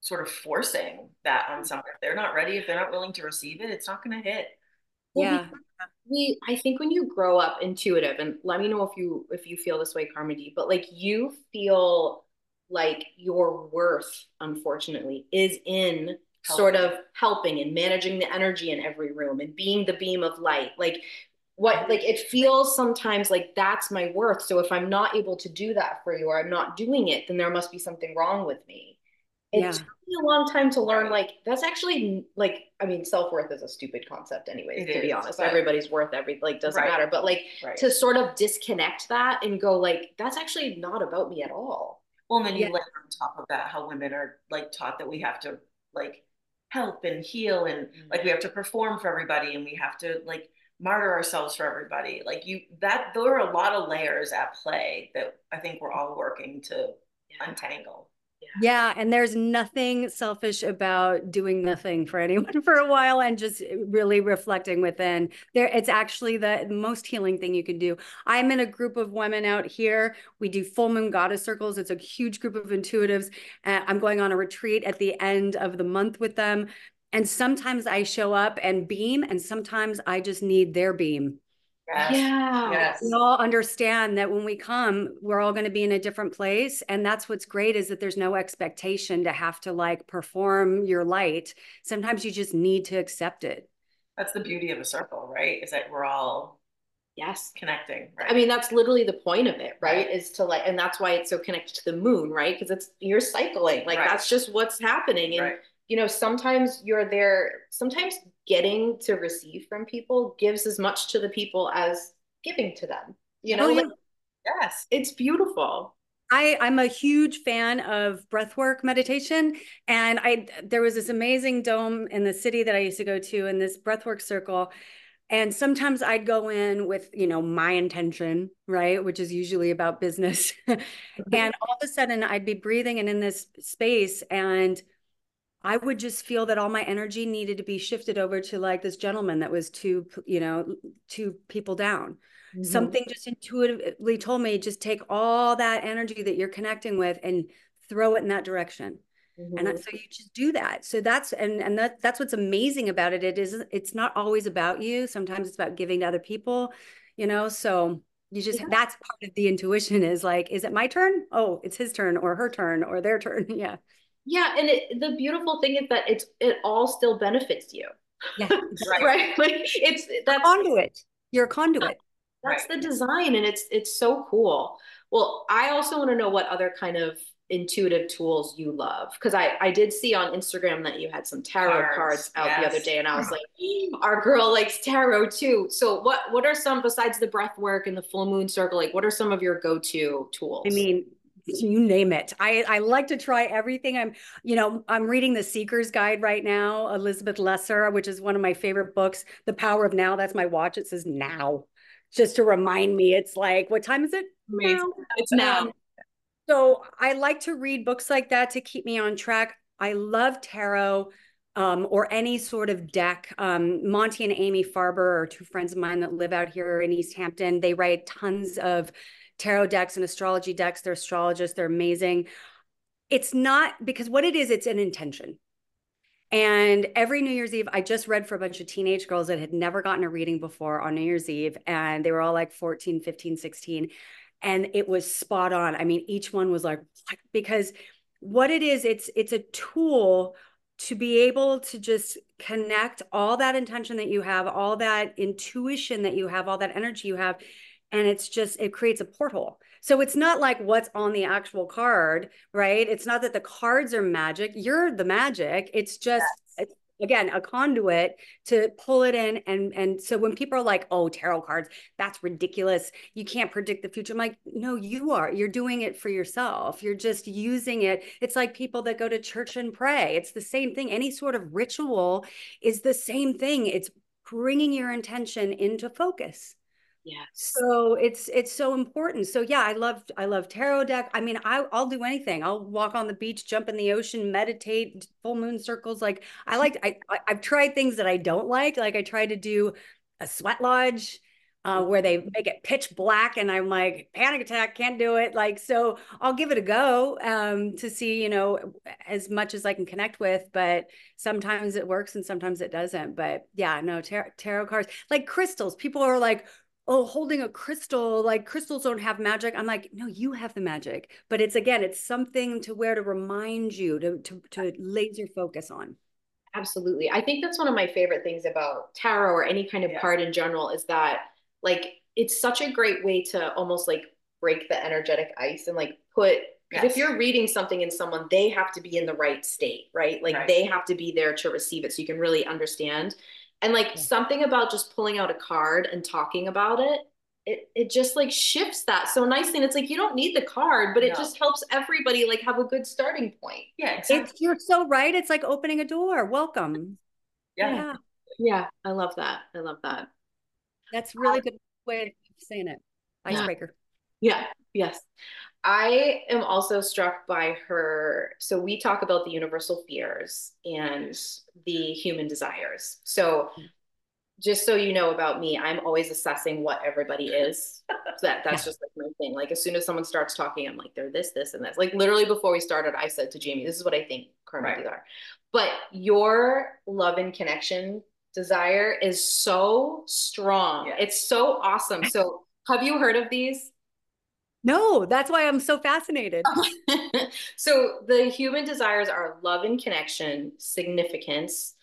Speaker 2: sort of forcing that on someone. If they're not ready if they're not willing to receive it it's not going to hit
Speaker 5: yeah.
Speaker 1: Uh, we i think when you grow up intuitive and let me know if you if you feel this way Carmindy but like you feel like your worth unfortunately is in helping. sort of helping and managing the energy in every room and being the beam of light. Like what like it feels sometimes like that's my worth so if i'm not able to do that for you or i'm not doing it then there must be something wrong with me it yeah. took me a long time to learn like that's actually like i mean self-worth is a stupid concept anyways it to is, be honest everybody's worth every like doesn't right. matter but like right. to sort of disconnect that and go like that's actually not about me at all
Speaker 2: well and then you yeah. layer on top of that how women are like taught that we have to like help and heal and mm-hmm. like we have to perform for everybody and we have to like martyr ourselves for everybody like you that there are a lot of layers at play that i think we're all working to yeah. untangle
Speaker 5: yeah. And there's nothing selfish about doing nothing for anyone for a while and just really reflecting within there. It's actually the most healing thing you can do. I'm in a group of women out here. We do full moon goddess circles. It's a huge group of intuitives. Uh, I'm going on a retreat at the end of the month with them. And sometimes I show up and beam, and sometimes I just need their beam.
Speaker 1: Yes. Yeah. Yes.
Speaker 5: We all understand that when we come, we're all going to be in a different place. And that's what's great is that there's no expectation to have to like perform your light. Sometimes you just need to accept it.
Speaker 2: That's the beauty of a circle, right? Is that we're all
Speaker 1: yes
Speaker 2: connecting right?
Speaker 1: i mean that's literally the point of it right, right. is to like and that's why it's so connected to the moon right because it's you're cycling like right. that's just what's happening and right you know, sometimes you're there, sometimes getting to receive from people gives as much to the people as giving to them. You know, oh, yeah. like, yes, it's beautiful.
Speaker 5: I, I'm a huge fan of breathwork meditation. And I there was this amazing dome in the city that I used to go to in this breathwork circle. And sometimes I'd go in with, you know, my intention, right? Which is usually about business. Mm-hmm. and all of a sudden I'd be breathing and in this space and I would just feel that all my energy needed to be shifted over to like this gentleman that was two, you know, two people down. Mm-hmm. Something just intuitively told me just take all that energy that you're connecting with and throw it in that direction. Mm-hmm. And so you just do that. So that's and and that that's what's amazing about it. It is it's not always about you. Sometimes it's about giving to other people, you know. So you just yeah. that's part of the intuition is like, is it my turn? Oh, it's his turn or her turn or their turn. yeah.
Speaker 1: Yeah, and it, the beautiful thing is that it's it all still benefits you.
Speaker 5: Yeah,
Speaker 1: right. right. Like it's that's
Speaker 5: conduit. You're a conduit.
Speaker 1: That's right. the design, and it's it's so cool. Well, I also want to know what other kind of intuitive tools you love because I I did see on Instagram that you had some tarot cards,
Speaker 2: Cards,
Speaker 1: out the other day and I was like our girl likes tarot too. So what what are some besides the breath work and the full moon circle like what are some of your go-to tools?
Speaker 5: I mean, you name it. I, I like to try everything. I'm, you know, I'm reading The Seeker's Guide right now, Elizabeth Lesser, which is one of my favorite books. The Power of Now. That's my watch. It says now, just to remind me. It's like, what time is it?
Speaker 1: Amazing.
Speaker 5: Now.
Speaker 1: It's now.
Speaker 5: Um, so I like to read books like that to keep me on track. I love tarot um, or any sort of deck. Um, Monte and Amy Farber are two friends of mine that live out here in East Hampton. They write tons of tarot decks and astrology decks. They're astrologists, they're amazing. It's not because what it is, it's an intention. And every New Year's Eve, I just read for a bunch of teenage girls that had never gotten a reading before on New Year's Eve. And they were all like 14, 15, 16. And it was spot on. I mean, each one was like, because what it is, it's it's a tool to be able to just connect all that intention that you have, all that intuition that you have, all that energy you have. And it's just, it creates a portal. So it's not like what's on the actual card, right? It's not that the cards are magic. You're the magic. It's just, it's, again, a conduit to pull it in. And, and so when people are like, oh, tarot cards, that's ridiculous. You can't predict the future. I'm like, no, you are. You're doing it for yourself. You're just using it. It's like people that go to church and pray. It's the same thing. Any sort of ritual is the same thing. It's bringing your intention into focus.
Speaker 1: Yes.
Speaker 5: So it's it's so important. So yeah, I love I love tarot deck. I mean, I I'll do anything. I'll walk on the beach, jump in the ocean, meditate, full moon circles. Like I like I I've tried things that I don't like. Like I tried to do a sweat lodge uh, where they make it pitch black, and I'm like panic attack, can't do it. Like so, I'll give it a go um, to see you know as much as I can connect with. But sometimes it works and sometimes it doesn't. But yeah, no tarot, tarot cards like crystals. People are like oh holding a crystal like crystals don't have magic i'm like no you have the magic but it's again it's something to where to remind you to to, to laser focus on
Speaker 1: Absolutely. I think that's one of my favorite things about tarot or any kind of
Speaker 2: Yeah.
Speaker 1: card in general is that like it's such a great way to almost like break the energetic ice and like put 'cause if you're reading something in someone, they have to be in the right state, right? Like
Speaker 2: Right.
Speaker 1: they have to be there to receive it so you can really understand. And like something about just pulling out a card and talking about it, it it just like shifts that so nicely. And it's like you don't need the card, but it
Speaker 2: No.
Speaker 1: just helps everybody like have a good starting point.
Speaker 2: Yeah, exactly.
Speaker 5: it's you're so right it's like opening a door welcome
Speaker 2: Yeah.
Speaker 1: Yeah, I love that. I love that.
Speaker 5: that's um, really good way of saying it icebreaker
Speaker 1: Yeah, yes. I am also struck by her. So we talk about the universal fears and the human desires. So mm. just so you know about me, I'm always assessing what everybody is. So that that's just like my thing. Like as soon as someone starts talking, I'm like, they're this, this, and this. Like literally before we started, I said to Jamie, this is what I think karmic
Speaker 2: Right.
Speaker 1: are. But your love and connection desire is so strong.
Speaker 2: Yeah.
Speaker 1: It's so awesome. So have you heard of these?
Speaker 5: No that's why i'm so fascinated
Speaker 1: so the human desires are love and connection, significance,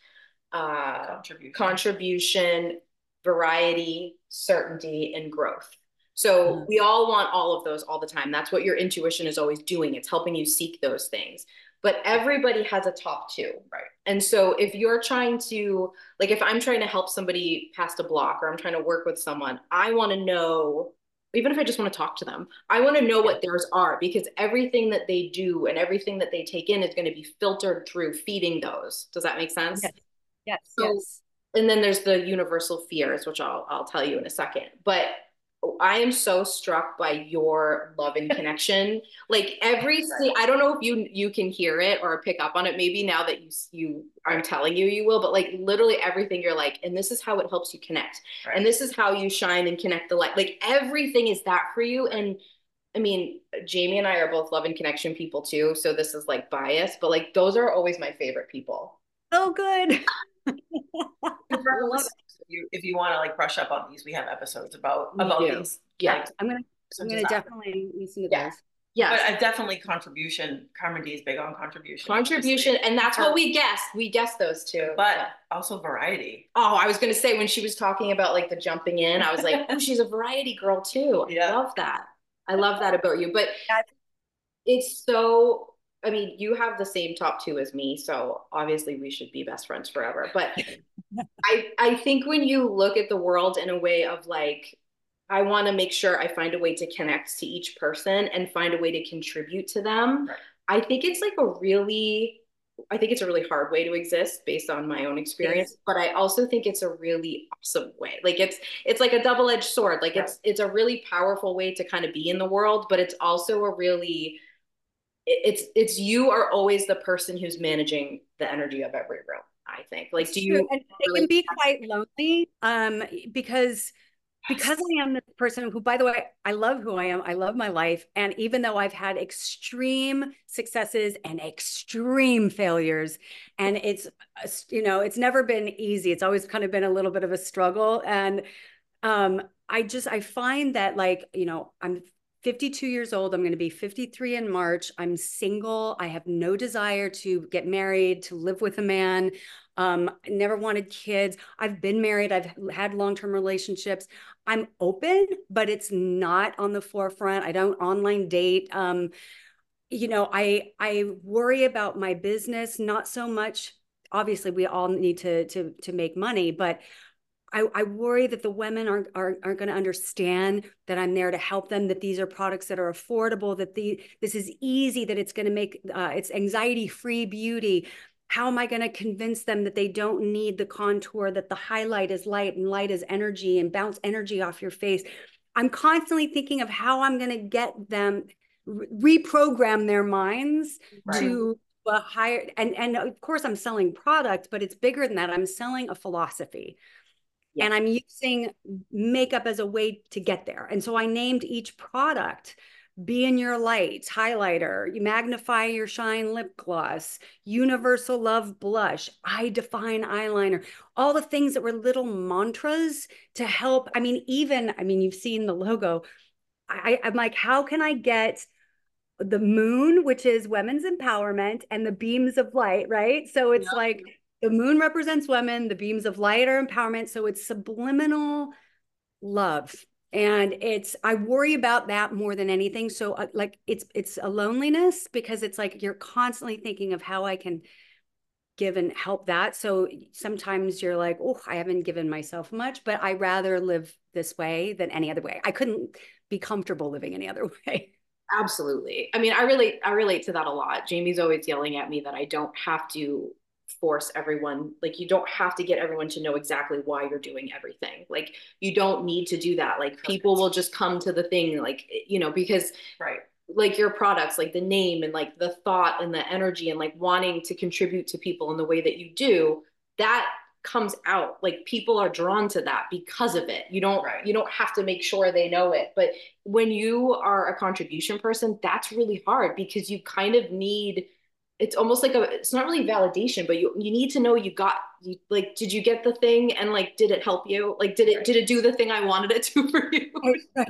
Speaker 1: uh,
Speaker 2: Contribution.
Speaker 1: contribution, variety, certainty, and growth. So
Speaker 5: Mhm.
Speaker 1: we all want all of those all the time. That's what your intuition is always doing. It's helping you seek those things. But everybody has a top two.
Speaker 2: Right.
Speaker 1: And so if you're trying to, like, if I'm trying to help somebody past a block or I'm trying to work with someone, I want to know, even if I just want to talk to them, I want to know what theirs are because everything that they do and everything that they take in is going to be filtered through feeding those. Does that make sense?
Speaker 5: Yes. yes
Speaker 1: So-
Speaker 5: yes
Speaker 1: and then there's the universal fears, which I'll I'll tell you in a second. But I am so struck by your love and connection. Like every I don't know if you you can hear it or pick up on it. Maybe now that you you I'm telling you you will, but like literally everything you're like, and this is how it helps you connect,
Speaker 2: Right.
Speaker 1: and this is how you shine and connect the light. Like everything is that for you. And I mean, Jamie and I are both love and connection people too, so this is like bias, but like those are always my favorite people.
Speaker 5: oh good
Speaker 2: And for
Speaker 5: I love
Speaker 2: listeners, if you, want to like brush up on these, we have episodes about about these.
Speaker 1: Yeah.
Speaker 2: like,
Speaker 5: i'm gonna i'm gonna
Speaker 2: desires.
Speaker 5: definitely listen to
Speaker 1: Yeah.
Speaker 5: those
Speaker 1: Yes.
Speaker 2: But I definitely contribution. Carmindy is big on contribution.
Speaker 1: contribution
Speaker 2: obviously.
Speaker 1: and that's what we guessed we guessed those two
Speaker 2: but also variety.
Speaker 1: oh i was going to say when she was talking about like the jumping in i was like oh she's a variety girl too i
Speaker 2: Yeah.
Speaker 1: love that i love that about you but It's so I mean, you have the same top two as me, so obviously we should be best friends forever. But I I think when you look at the world in a way of like I want to make sure I find a way to connect to each person and find a way to contribute to them.
Speaker 2: Right.
Speaker 1: I think it's like a really I think it's a really hard way to exist based on my own experience, but I also think it's a really awesome way. Like it's it's like a double-edged sword. Like it's it's a really powerful way to kind of be in the world, but it's also a really it's it's you are always the person who's managing the energy of every room. I think. Like, do you?
Speaker 5: And it can be quite lonely, um, because because I am the person who, by the way, I love who I am. I love my life, and even though I've had extreme successes and extreme failures, and it's you know it's never been easy. It's always kind of been a little bit of a struggle, and um, I just I find that like you know I'm 52 years old. I'm going to be 53 in March. I'm single. I have no desire to get married, to live with a man. Um, I never wanted kids. I've been married. I've had long-term relationships. I'm open, but it's not on the forefront. I don't online date. Um, you know, I I worry about my business, not so much. Obviously, we all need to to to make money, but I, I worry that the women aren't, aren't, aren't going to understand that I'm there to help them, that these are products that are affordable, that the this is easy, that it's going to make uh, it's anxiety free beauty. How am I going to convince them that they don't need the contour, that the highlight is light and light is energy and bounce energy off your face? I'm constantly thinking of how I'm going to get them reprogram their minds right. to a higher and and of course I'm selling product, but it's bigger than that. I'm selling a philosophy. Yeah. And I'm using makeup as a way to get there. And so I named each product be in your light highlighter you magnify your shine lip gloss universal love blush i define eyeliner all the things that were little mantras to help i mean even i mean you've seen the logo I, i'm like how can i get the moon which is women's empowerment and the beams of light right so it's like the moon represents women, the beams of light are empowerment. So it's subliminal love. And it's I worry about that more than anything. So uh, like it's it's a loneliness because it's like you're constantly thinking of how I can give and help that. So sometimes you're like, oh, I haven't given myself much, but I rather live this way than any other way. I couldn't be comfortable living any other way.
Speaker 1: Absolutely. I mean, I relate I relate to that a lot. Jamie's always yelling at me that I don't have to force everyone like you don't have to get everyone to know exactly why you're doing everything. Like you don't need to do that. Like people will just come to the thing like you know because
Speaker 2: right.
Speaker 1: like your products like the name and like the thought and the energy and like wanting to contribute to people in the way that you do that comes out. Like people are drawn to that because of it. You don't right. you don't have to make sure they know it. But when you are a contribution person that's really hard because you kind of need it's almost like a it's not really validation but you you need to know you got you like did you get the thing and like did it help you? Like did it right. did it do the thing i wanted it to for you?
Speaker 5: Oh, right.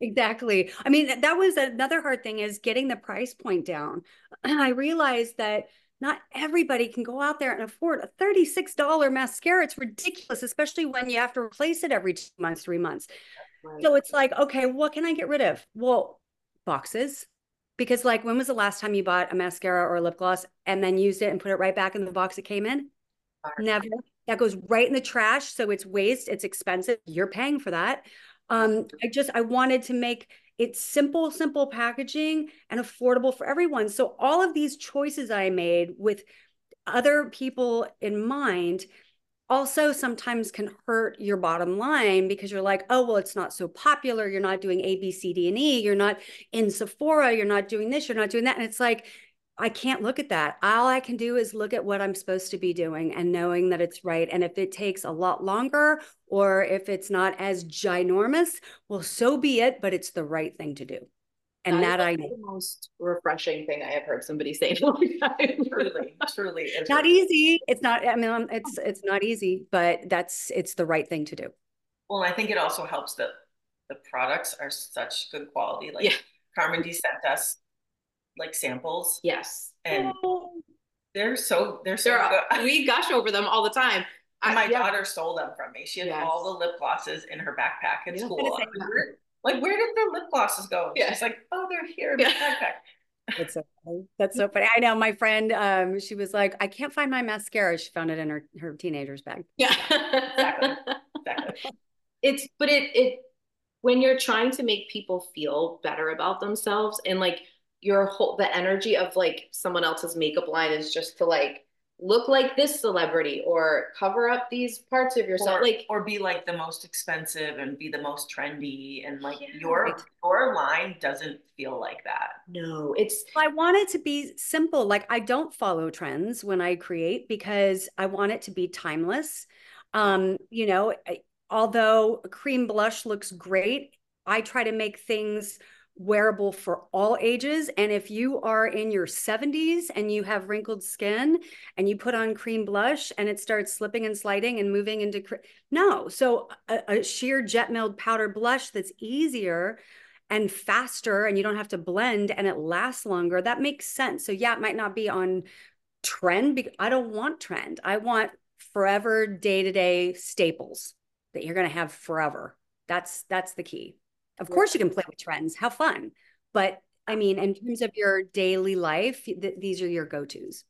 Speaker 5: exactly. I mean that was another hard thing is getting the price point down. And i realized that not everybody can go out there and afford a $36 mascara. It's ridiculous especially when you have to replace it every two months three months. Right. so it's like okay what can i get rid of? Well boxes because, like, when was the last time you bought a mascara or a lip gloss and then used it and put it right back in the box it came in? Never. That goes right in the trash. So it's waste. It's expensive. You're paying for that. Um, I just I wanted to make it simple, simple packaging and affordable for everyone. So all of these choices I made with other people in mind also sometimes can hurt your bottom line because you're like, oh, well, it's not so popular. You're not doing A, B, C, D, and E. You're not in Sephora. You're not doing this. You're not doing that. And it's like, I can't look at that. All I can do is look at what I'm supposed to be doing and knowing that it's right. And if it takes a lot longer or if it's not as ginormous, well, so be it, but it's the right thing to do. And that, that I
Speaker 1: the most refreshing thing I have heard somebody say in a long
Speaker 2: time. truly, truly,
Speaker 5: it's not easy. It's not. I mean, um, it's it's not easy, but that's it's the right thing to do.
Speaker 2: Well, I think it also helps that the products are such good quality. Like yeah. Carmindy sent us like samples.
Speaker 1: Yes,
Speaker 2: and they're so they're so they're,
Speaker 1: good. We gush over them all the time.
Speaker 2: And my yeah. daughter stole them from me. She had yes. all the lip glosses in her backpack at school. Like, where did the lip glosses go? Yeah. She's like, oh, they're here in yeah. the backpack.
Speaker 5: That's so funny. That's so funny. I know my friend, um, she was like, I can't find my mascara. She found it in her, her teenager's bag.
Speaker 1: Yeah.
Speaker 2: Exactly. Exactly.
Speaker 1: it's but it it when you're trying to make people feel better about themselves and like your whole the energy of like someone else's makeup line is just to like look like this celebrity or cover up these parts of yourself
Speaker 2: or,
Speaker 1: like
Speaker 2: or be like the most expensive and be the most trendy and like
Speaker 1: Yeah.
Speaker 2: your your line doesn't feel like that
Speaker 1: no it's
Speaker 5: I want it to be simple. Like I don't follow trends when I create because I want it to be timeless. Um, you know, I- although cream blush looks great, I try to make things wearable for all ages. And if you are in your 70s and you have wrinkled skin and you put on cream blush and it starts slipping and sliding and moving into cre- no. So a, a sheer jet milled powder blush that's easier and faster and you don't have to blend and it lasts longer that makes sense so yeah it might not be on trend because i don't want trend i want forever day-to-day staples that you're going to have forever that's that's the key of course you can play with trends. Have fun. But i mean in terms of your daily life th- these are your go-to's.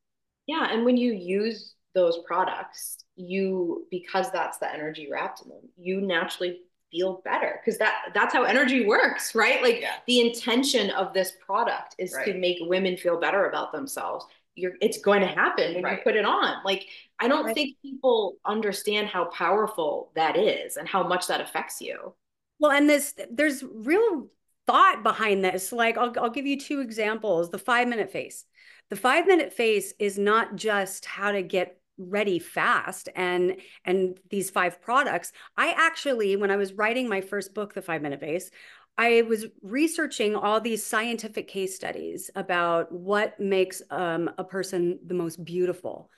Speaker 1: Yeah and when you use those products you because that's the energy wrapped in them you naturally feel better because that that's how energy works right? Like
Speaker 2: Yeah.
Speaker 1: the intention of this product is to make women feel better about themselves. You're it's going to happen when you put it on. Like i don't
Speaker 5: Right.
Speaker 1: think people understand how powerful that is and how much that affects you
Speaker 5: Well, and this there's real thought behind this. Like I'll I'll give you two examples. The 5-minute face. The 5-minute face is not just how to get ready fast and and these five products. I actually when I was writing my first book, The 5-minute face, I was researching all these scientific case studies about what makes um, a person the most beautiful.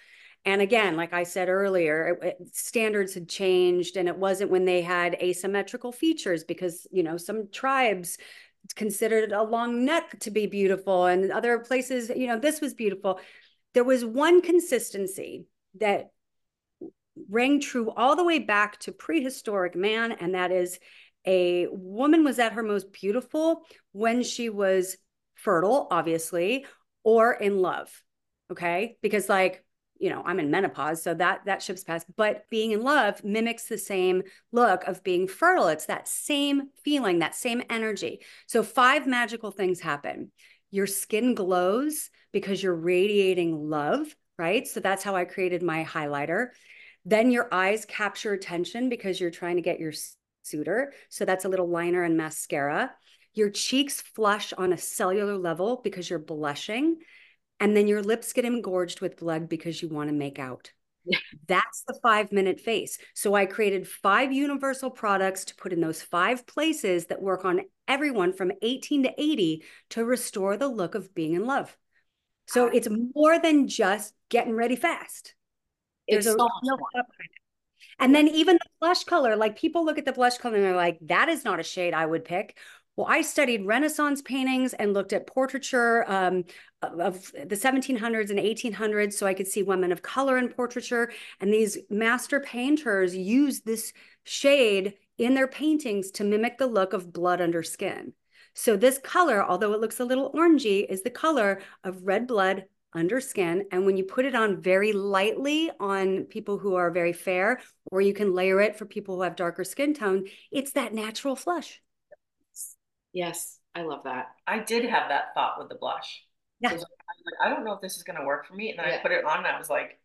Speaker 5: And again, like I said earlier, it, it- standards had changed, and it wasn't when they had asymmetrical features because you know some tribes considered a long neck to be beautiful, and other places, you know, this was beautiful. There was one consistency that rang true all the way back to prehistoric man, and that is a woman was at her most beautiful when she was fertile, obviously, or in love. Okay. Because, like, you know, I'm in menopause, so that that ship's passed. But being in love mimics the same look of being fertile. It's that same feeling, that same energy. So five magical things happen. Your skin glows because you're radiating love, right? So that's how I created my highlighter. Then your eyes capture attention because you're trying to get your suitor. So that's a little liner and mascara. Your cheeks flush on a cellular level because you're blushing. And then your lips get engorged with blood because you want to make out. That's the five minute face. So I created five universal products to put in those five places that work on everyone from 18 to 80 to restore the look of being in love. So it's more than just getting ready fast.
Speaker 1: it's
Speaker 5: There's a
Speaker 1: so much
Speaker 5: real
Speaker 1: more.
Speaker 5: thought behind it. And then even the blush color, like people look at the blush color and they're like, that is not a shade I would pick. Well, I studied Renaissance paintings and looked at portraiture um, of the 1700s and 1800s so I could see women of color in portraiture. And these master painters used this shade in their paintings to mimic the look of blood under skin. So this color, although it looks a little orangey, is the color of red blood under skin. And when you put it on very lightly on people who are very fair, or you can layer it for people who have darker skin tone, it's that natural flush.
Speaker 1: yes i love that
Speaker 2: I did have that thought with the blush.
Speaker 5: Yeah.
Speaker 2: I I don't know if this is gonna work for me. And then I put it on and I was like,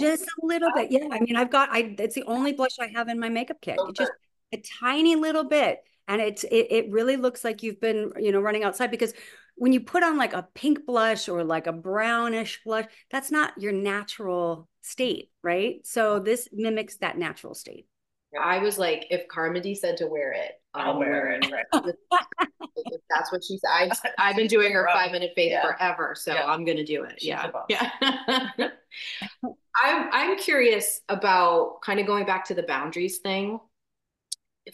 Speaker 5: Just a little bit. Yeah. I mean, I've got I it's the only blush I have in my makeup kit. It just a tiny little bit. And it's it it really looks like you've been, you know, running outside because when you put on like a pink blush or like a brownish blush, that's not your natural state, right? So this mimics that natural state.
Speaker 1: I was like if Carmindy said to wear it
Speaker 2: I'll
Speaker 1: I'm
Speaker 2: wear
Speaker 1: wearing
Speaker 2: it. Right.
Speaker 1: if that's what she's I've, I've been doing her five minute face
Speaker 2: Yeah.
Speaker 1: forever so
Speaker 2: Yeah.
Speaker 1: i'm gonna do it
Speaker 2: She's
Speaker 1: yeah yeah i'm i'm curious about kind of going back to the boundaries thing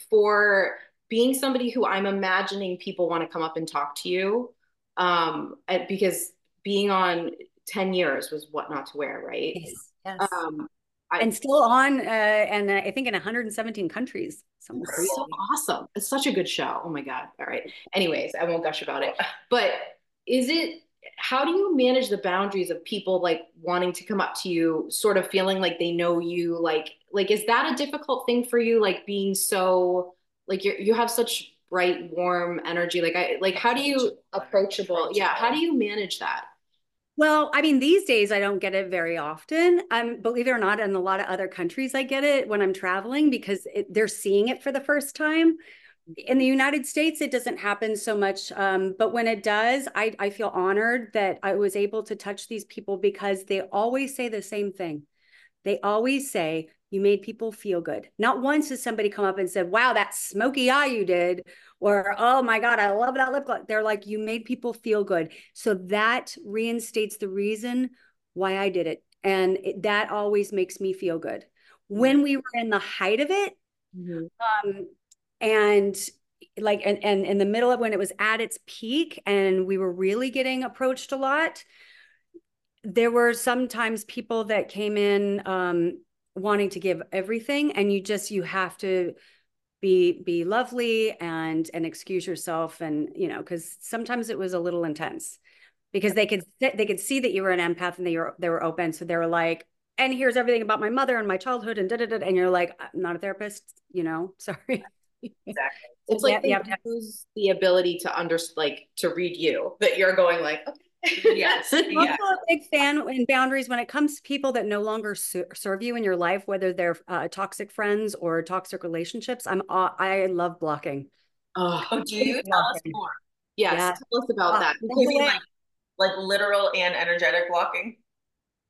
Speaker 1: for being somebody who i'm imagining people want to come up and talk to you um because being on 10 years was what not to wear right
Speaker 5: Yes. Yes.
Speaker 1: um I-
Speaker 5: and still on uh, and uh, I think in 117 countries. Something
Speaker 1: It's
Speaker 5: crazy.
Speaker 1: so awesome. It's such a good show. Oh my God. All right. Anyways, I won't gush about it. But is it how do you manage the boundaries of people like wanting to come up to you sort of feeling like they know you like like is that a difficult thing for you like being so like you you have such bright warm energy like i like how do you approachable yeah how do you manage that
Speaker 5: well, I mean, these days I don't get it very often. Um, believe it or not, in a lot of other countries, I get it when I'm traveling because it, they're seeing it for the first time. In the United States, it doesn't happen so much, um, but when it does, I, I feel honored that I was able to touch these people because they always say the same thing. They always say, "You made people feel good." Not once has somebody come up and said, "Wow, that smoky eye you did," or oh my god i love that lip gloss. They're like you made people feel good. So that reinstates the reason why i did it and it, that always makes me feel good. When we were in the height of it mm-hmm. um and like and, and in the middle of when it was at its peak and we were really getting approached a lot there were sometimes people that came in um wanting to give everything and you just you have to be be lovely and and excuse yourself and you know because sometimes it was a little intense because they could they could see that you were an empath and they were they were open. So they were like and here's everything about my mother and my childhood and da da da and you're like I'm not a therapist you know sorry.
Speaker 1: Exactly. It's like they lose the ability to understand like to read you that you're going like okay
Speaker 2: yes. I'm
Speaker 5: yeah. also a big fan in boundaries when it comes to people that no longer serve you in your life, whether they're uh, toxic friends or toxic relationships. I'm uh, I love blocking.
Speaker 2: Oh, oh do you tell us more?
Speaker 1: Yes, yeah. tell us about uh, that.
Speaker 2: Like, like literal and energetic blocking.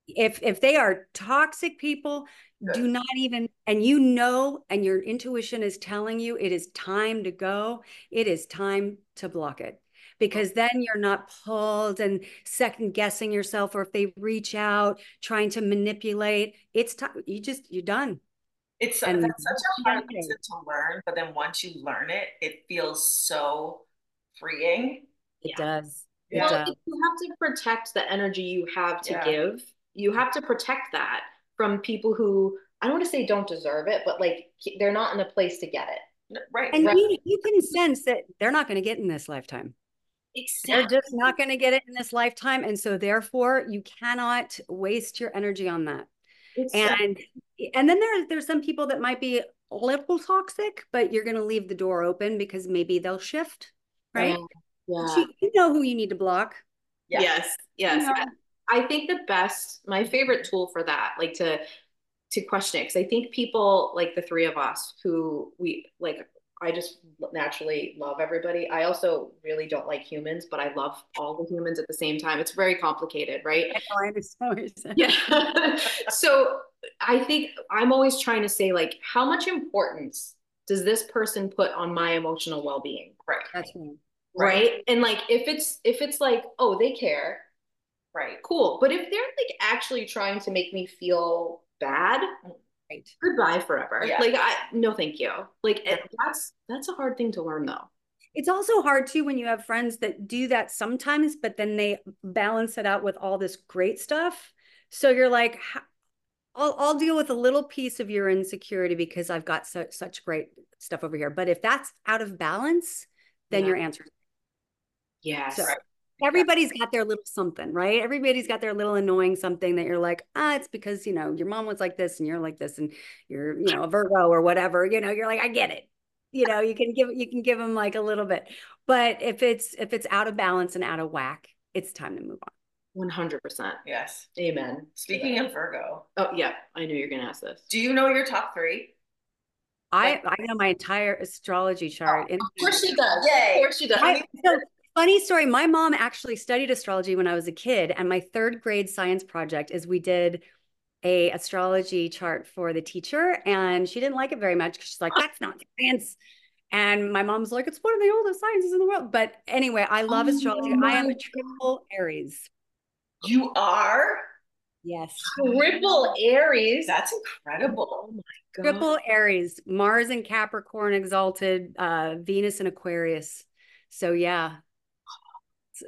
Speaker 5: If if they are toxic people, Good. do not even and you know and your intuition is telling you it is time to go. It is time to block it because then you're not pulled and second guessing yourself or if they reach out trying to manipulate it's time you just you're done.
Speaker 2: It's and that's such a hard lesson to learn but then once you learn it it feels so freeing.
Speaker 5: It yeah. does.
Speaker 1: It well, does. you have to protect the energy you have to yeah. give. You have to protect that from people who i don't want to say don't deserve it but like they're not in a place to get it.
Speaker 2: Right
Speaker 5: and
Speaker 2: right.
Speaker 5: You, you can sense that they're not going to get in this lifetime Exactly. They're just not going to get it in this lifetime. And so therefore you cannot waste your energy on that. and and then there, there's some people that might be a little toxic, but you're going to leave the door open because maybe they'll shift. Right.
Speaker 1: Oh, yeah.
Speaker 5: You, you, know who you need to block.
Speaker 1: Yeah. Yes. Yes. You know? I think the best, my favorite tool for that, like to to question it, because I think people like the three of us who we like I just naturally love everybody. I also really don't like humans, but I love all the humans at the same time. It's very complicated, right?
Speaker 5: I understand.
Speaker 1: Yeah. so I think I'm always trying to say, like, how much importance does this person put on my emotional well-being?
Speaker 2: Right.
Speaker 5: That's me.
Speaker 1: Right? right. And like, if it's if it's like, oh, they care,
Speaker 2: right?
Speaker 1: Cool. But if they're like actually trying to make me feel bad, right. goodbye forever. Yeah. Like I no thank you. Like it, that's that's a hard thing to learn though.
Speaker 5: It's also hard too when you have friends that do that sometimes, but then they balance it out with all this great stuff. So you're like, I'll, I'll deal with a little piece of your insecurity because I've got so, such great stuff over here. But if that's out of balance, then yeah. your answer.
Speaker 1: Yes.
Speaker 5: So, everybody's got their little something, right? Everybody's got their little annoying something that you're like, ah, it's because, you know, your mom was like this and you're like this and you're, you know, a Virgo or whatever, you know, you're like, I get it. You know, you can give, you can give them like a little bit, but if it's, if it's out of balance and out of whack, it's time to move on.
Speaker 1: 100%.
Speaker 2: Yes.
Speaker 1: Amen.
Speaker 2: Speaking of Virgo.
Speaker 1: Oh, yeah. I knew you're going to ask this.
Speaker 2: Do you know your top three?
Speaker 5: I, I know my entire astrology chart.
Speaker 1: Oh, of course she does.
Speaker 2: Yay.
Speaker 1: Of course she does.
Speaker 5: I, so Funny story. My mom actually studied astrology when I was a kid, and my third grade science project is we did a astrology chart for the teacher, and she didn't like it very much because she's like, "That's not science." And my mom's like, "It's one of the oldest sciences in the world." But anyway, I love oh astrology. I am a triple Aries.
Speaker 2: You are.
Speaker 5: Yes.
Speaker 1: Triple Aries.
Speaker 2: That's incredible. Oh my
Speaker 5: God. Triple Aries, Mars and Capricorn exalted, uh, Venus and Aquarius. So yeah,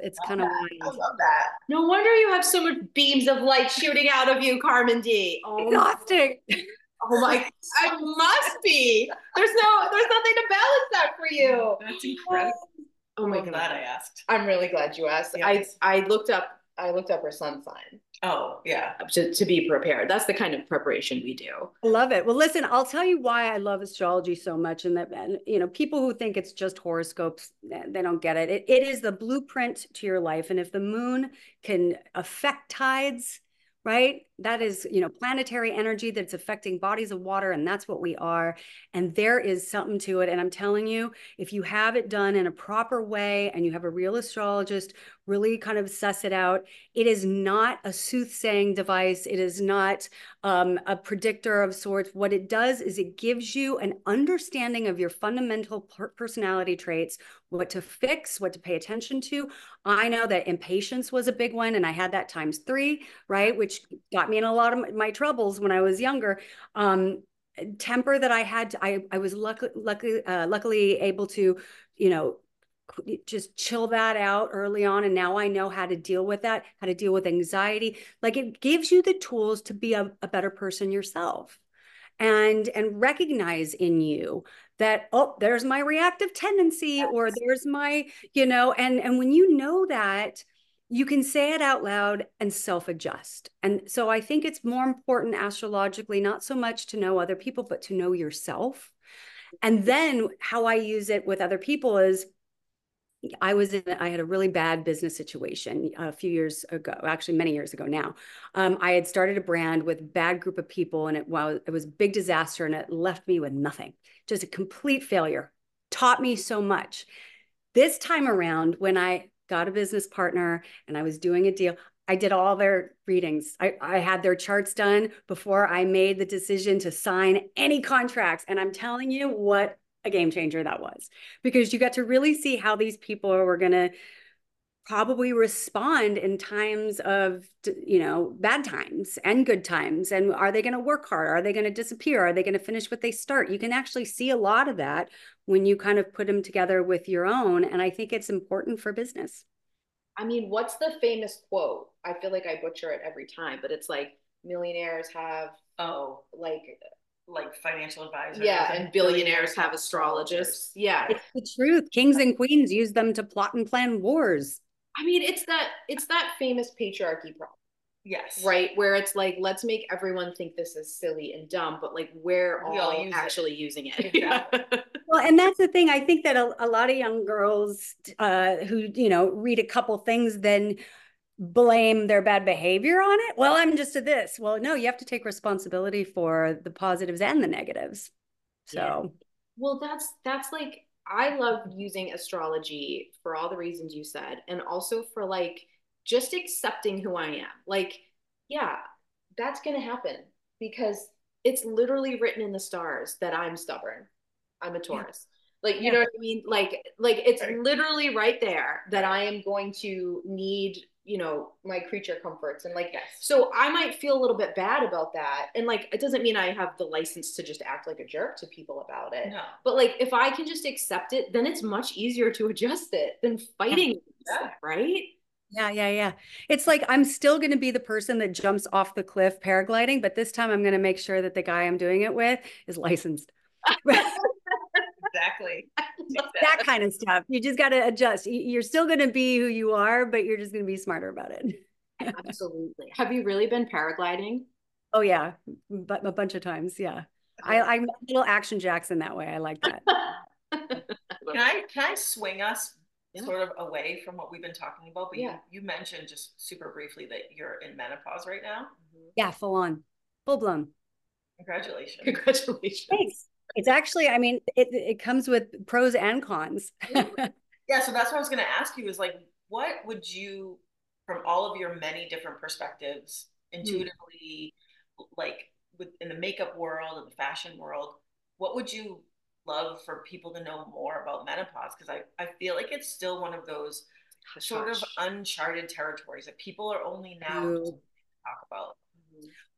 Speaker 5: it's, oh, kind of
Speaker 2: wild. I love that.
Speaker 1: No wonder you have so much beams of light shooting out of you, Carmindy.
Speaker 5: Oh, exhausting.
Speaker 1: Oh my! I must be. There's no. There's nothing to balance that for you.
Speaker 2: That's incredible.
Speaker 1: Oh my
Speaker 2: I'm glad I asked.
Speaker 1: I'm really glad you asked.
Speaker 2: Yes.
Speaker 1: I I looked up I looked up her sun sign
Speaker 2: Oh, yeah.
Speaker 1: to, to be prepared. That's the kind of preparation we do.
Speaker 5: I love it. Well, listen, I'll tell you why I love astrology so much. And that, and, you know, people who think it's just horoscopes, eh, they don't get it. it. It is the blueprint to your life. And if the moon can affect tides, right? That is, you know, planetary energy that's affecting bodies of water, and that's what we are. And there is something to it. And I'm telling you, if you have it done in a proper way and you have a real astrologist really kind of suss it out, it is not a soothsaying device. It is not um, a predictor of sorts. What it does is it gives you an understanding of your fundamental per personality traits, what to fix, what to pay attention to. I know that impatience was a big one, and I had that times three, right? Which got me in a lot of my troubles when I was younger. Um, temper that I had, to, I I was lucky, luckily uh, luckily able to, you know, just chill that out early on and now i know how to deal with that how to deal with anxiety like it gives you the tools to be a, a better person yourself and and recognize in you that oh there's my reactive tendency or there's my you know and and when you know that you can say it out loud and self adjust. And so I think it's more important astrologically, not so much to know other people, but to know yourself. And then how I use it with other people is I was in, I had a really bad business situation a few years ago, actually many years ago now. Um, I had started a brand with bad group of people and it, well, it was a big disaster and it left me with nothing, just a complete failure, taught me so much. This time around, when I got a business partner and I was doing a deal, I did all their readings. I, I had their charts done before I made the decision to sign any contracts. And I'm telling you what a game changer that was because you got to really see how these people were going to probably respond in times of you know bad times and good times and are they going to work hard are they going to disappear are they going to finish what they start you can actually see a lot of that when you kind of put them together with your own and i think it's important for business
Speaker 1: i mean what's the famous quote i feel like i butcher it every time but it's like millionaires have
Speaker 2: oh
Speaker 1: like
Speaker 2: like financial advisors.
Speaker 1: Yeah, and, and billionaires have astrologists. Yeah.
Speaker 5: It's the truth. Kings and queens use them to plot and plan wars.
Speaker 1: I mean, it's that it's that famous patriarchy problem.
Speaker 2: Yes.
Speaker 1: Right, where it's like let's make everyone think this is silly and dumb, but like we're we all, all actually it. using it.
Speaker 2: Exactly.
Speaker 5: well, and that's the thing. I think that a, a lot of young girls uh, who you know read a couple things then blame their bad behavior on it. Well, I'm just a this. Well, no, you have to take responsibility for the positives and the negatives. So, yeah.
Speaker 1: well, that's that's like I love using astrology for all the reasons you said and also for like just accepting who I am. Like, yeah, that's going to happen because it's literally written in the stars that I'm stubborn. I'm a Taurus. Yeah. Like, you yeah. know what I mean? Like, like it's literally right there that I am going to need you know my creature comforts and like
Speaker 2: yes.
Speaker 1: so i might feel a little bit bad about that and like it doesn't mean i have the license to just act like a jerk to people about it
Speaker 2: no.
Speaker 1: but like if i can just accept it then it's much easier to adjust it than fighting
Speaker 2: yeah.
Speaker 1: it, right
Speaker 5: yeah, yeah, yeah. It's like I'm still going to be the person that jumps off the cliff paragliding, but this time I'm going to make sure that the guy I'm doing it with is licensed.
Speaker 2: exactly.
Speaker 5: that kind of stuff. You just got to adjust. You're still going to be who you are, but you're just going to be smarter about it.
Speaker 1: Absolutely. Have you really been paragliding?
Speaker 5: Oh yeah, but a bunch of times. Yeah, I, I'm little action Jackson that way. I like that.
Speaker 2: can I can I swing us yeah. sort of away from what we've been talking about? But yeah. you, you mentioned just super briefly that you're in menopause right now. Mm-hmm.
Speaker 5: Yeah, full on, full blown.
Speaker 2: Congratulations.
Speaker 1: Congratulations.
Speaker 5: Thanks. It's actually, I mean, it, it comes with pros and cons.
Speaker 2: yeah. So that's what I was going to ask you is like, what would you, from all of your many different perspectives, hmm. intuitively, mm. like within the makeup world and the fashion world, what would you love for people to know more about menopause? Because I, I feel like it's still one of those sort of uncharted territories that people are only now talk about.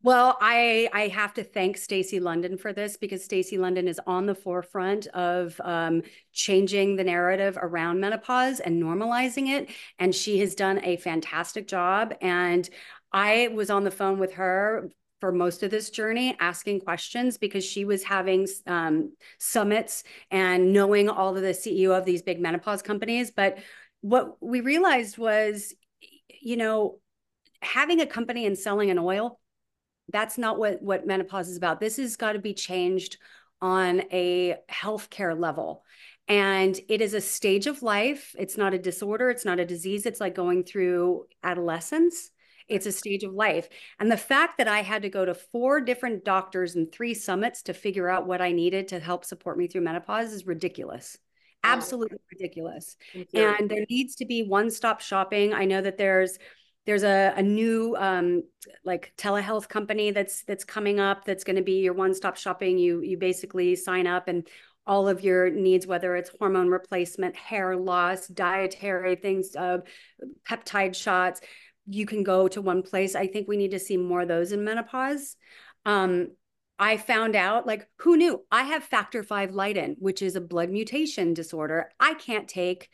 Speaker 5: Well, I I have to thank Stacy London for this because Stacy London is on the forefront of um, changing the narrative around menopause and normalizing it, and she has done a fantastic job. And I was on the phone with her for most of this journey, asking questions because she was having um, summits and knowing all of the CEO of these big menopause companies. But what we realized was, you know, having a company and selling an oil, that's not what, what menopause is about. This has got to be changed on a healthcare level. And it is a stage of life. It's not a disorder. It's not a disease. It's like going through adolescence. It's a stage of life. And the fact that I had to go to four different doctors and three summits to figure out what I needed to help support me through menopause is ridiculous. Absolutely ridiculous. And there needs to be one stop shopping. I know that there's there's a, a new um, like telehealth company that's that's coming up that's going to be your one-stop shopping you you basically sign up and all of your needs whether it's hormone replacement hair loss dietary things uh, peptide shots you can go to one place i think we need to see more of those in menopause um, I found out, like, who knew? I have factor V Leiden, which is a blood mutation disorder. I can't take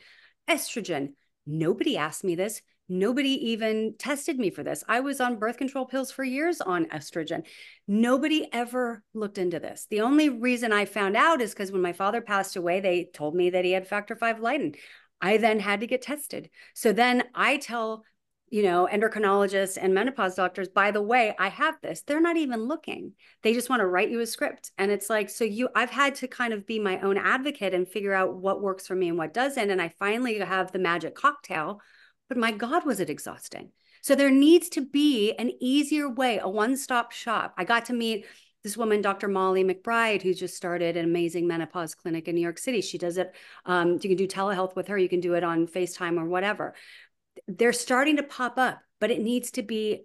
Speaker 5: estrogen. Nobody asked me this. Nobody even tested me for this. I was on birth control pills for years on estrogen. Nobody ever looked into this. The only reason I found out is because when my father passed away, they told me that he had factor five Leiden. I then had to get tested. So then I tell, you know, endocrinologists and menopause doctors, by the way, I have this. They're not even looking. They just want to write you a script. And it's like, so you, I've had to kind of be my own advocate and figure out what works for me and what doesn't. And I finally have the magic cocktail but my God, was it exhausting. So there needs to be an easier way, a one stop shop. I got to meet this woman, Dr. Molly McBride, who just started an amazing menopause clinic in New York City. She does it, um, you can do telehealth with her, you can do it on FaceTime or whatever. They're starting to pop up, but it needs to be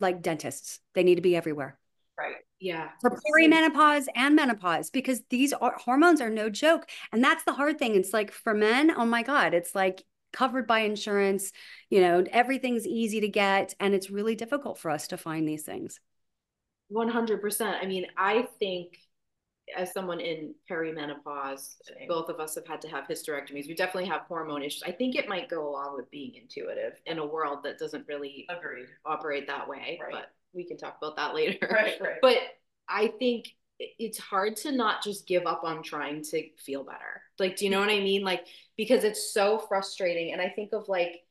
Speaker 5: like dentists, they need to be everywhere.
Speaker 2: Right.
Speaker 1: Yeah.
Speaker 5: For perimenopause and menopause, because these are, hormones are no joke. And that's the hard thing. It's like for men, oh my God, it's like covered by insurance you know everything's easy to get and it's really difficult for us to find these things
Speaker 1: 100% i mean i think as someone in perimenopause Same. both of us have had to have hysterectomies we definitely have hormone issues i think it might go along with being intuitive in a world that doesn't really
Speaker 2: Agreed.
Speaker 1: operate that way right. but we can talk about that later
Speaker 2: right, right.
Speaker 1: but i think it's hard to not just give up on trying to feel better. Like, do you know what I mean? Like, because it's so frustrating. And I think of like,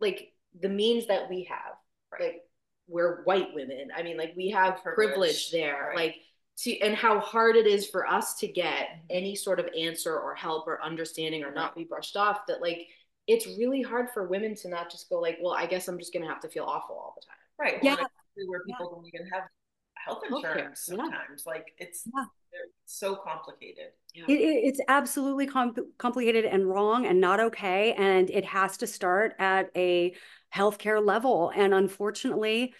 Speaker 1: like the means that we have, right. like we're white women. I mean, like we have privilege, privilege there, right. like to, and how hard it is for us to get mm-hmm. any sort of answer or help or understanding or not be brushed off that like, it's really hard for women to not just go like, well, I guess I'm just going to have to feel awful all the time.
Speaker 2: Right. Yeah. Where people yeah. don't even have health insurance sometimes. Yeah. Like it's yeah. so complicated.
Speaker 5: Yeah. It, it's absolutely com- complicated and wrong and not okay. And it has to start at a healthcare level. And unfortunately,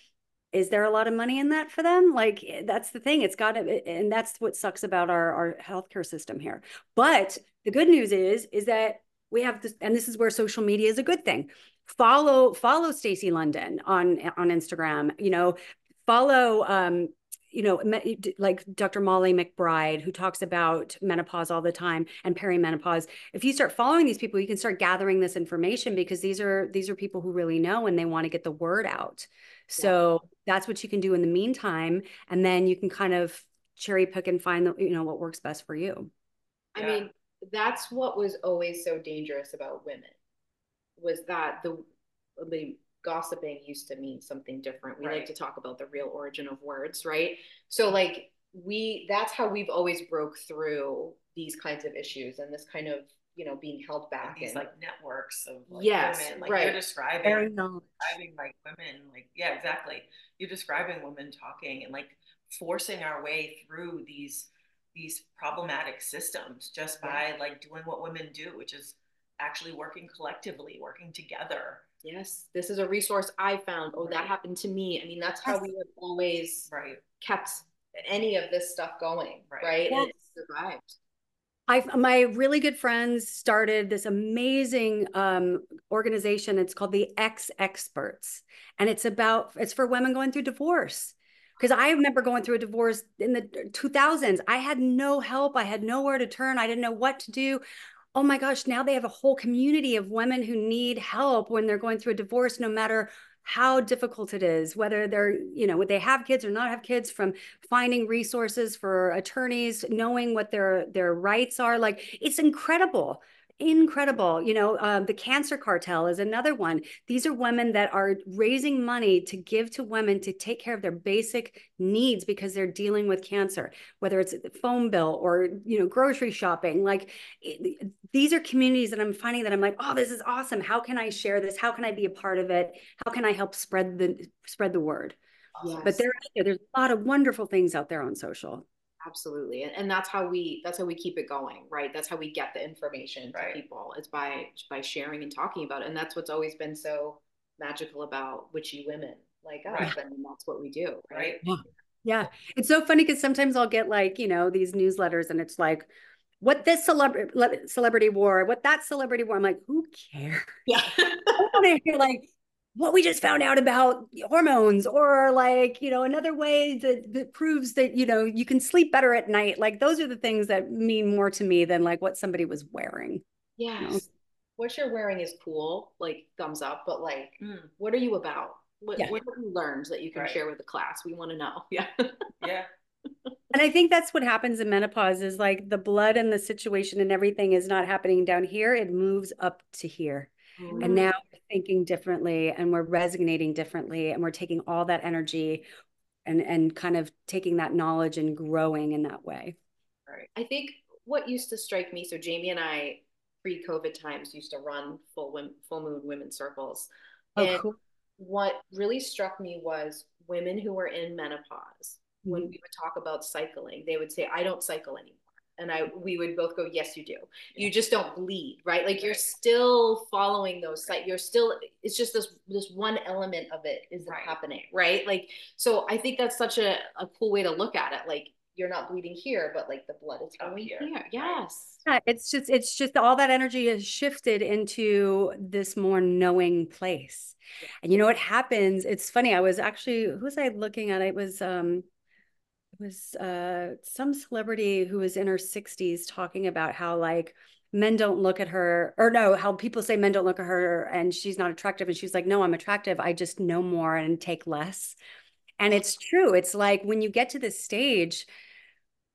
Speaker 5: is there a lot of money in that for them? Like eh, that's the thing. It's got to, and that's what sucks about our our healthcare system here. But the good news is, is that we have this, and this is where social media is a good thing. Follow follow Stacy London on on Instagram. You know, follow um, you know, like Dr. Molly McBride, who talks about menopause all the time and perimenopause. If you start following these people, you can start gathering this information because these are these are people who really know and they want to get the word out. So yeah. that's what you can do in the meantime, and then you can kind of cherry pick and find the you know what works best for you.
Speaker 1: I yeah. mean, that's what was always so dangerous about women was that the the gossiping used to mean something different. We right. like to talk about the real origin of words, right? So like we that's how we've always broke through these kinds of issues and this kind of you know being held back
Speaker 2: and these
Speaker 1: and,
Speaker 2: like networks of like
Speaker 1: yes,
Speaker 2: women like
Speaker 1: right.
Speaker 2: you're describing Very describing like women like yeah exactly you're describing women talking and like forcing our way through these these problematic systems just by yeah. like doing what women do which is actually working collectively working together
Speaker 1: yes, this is a resource I found. Oh, right. that happened to me. I mean, that's how we have always
Speaker 2: right.
Speaker 1: kept any of this stuff going, right? right? Yes. And it survived.
Speaker 5: I, my really good friends started this amazing um, organization. It's called the X Experts, and it's about it's for women going through divorce. Because I remember going through a divorce in the 2000s. I had no help. I had nowhere to turn. I didn't know what to do oh my gosh, now they have a whole community of women who need help when they're going through a divorce, no matter how difficult it is, whether they're, you know, would they have kids or not have kids, from finding resources for attorneys, knowing what their their rights are. Like it's incredible incredible. You know, um, the Cancer Cartel is another one. These are women that are raising money to give to women to take care of their basic needs because they're dealing with cancer, whether it's the phone bill or, you know, grocery shopping. Like it, these are communities that I'm finding that I'm like, oh, this is awesome. How can I share this? How can I be a part of it? How can I help spread the spread the word? Yes. But there, there's a lot of wonderful things out there on social
Speaker 1: absolutely and, and that's how we that's how we keep it going right that's how we get the information right. to people it's by by sharing and talking about it and that's what's always been so magical about witchy women like us right. and that's what we do right
Speaker 5: yeah yeah it's so funny because sometimes i'll get like you know these newsletters and it's like what this celebrity celebrity wore, what that celebrity wore. I'm like, who cares? Yeah. I want to hear like what we just found out about hormones or like you know another way that, that proves that you know you can sleep better at night. Like those are the things that mean more to me than like what somebody was wearing
Speaker 1: yes you know? what you're wearing is cool like thumbs up but like mm. what are you about? What, yeah. what have you learned that you can right. share with the class? We want to know. Yeah.
Speaker 2: Yeah.
Speaker 5: And i think that's what happens in menopause is like the blood and the situation and everything is not happening down here. It moves up to here mm. and now we're thinking differently and we're resonating differently and we're taking all that energy and and kind of taking that knowledge and growing in that way
Speaker 1: right i think what used to strike me so jamie and i pre-covid times used to run full women, full moon women circles oh, and cool. what really struck me was women who were in menopause mm-hmm. when we would talk about cycling they would say i don't cycle anymore and I we would both go, yes, you do. You just don't bleed, right? Like you're still following those sites. You're still. It's just this this one element of it is right. happening, right? Like so. I think that's such a a cool way to look at it. Like you're not bleeding here, but like the blood is going here. here. Yes.
Speaker 5: Yeah, it's just it's just all that energy is shifted into this more knowing place. And you know what happens? It's funny. I was actually who was I looking at? It was um was uh, some celebrity who was in her 60s talking about how like men don't look at her or no how people say men don't look at her and she's not attractive and she's like no i'm attractive i just know more and take less. And it's true it's like when you get to this stage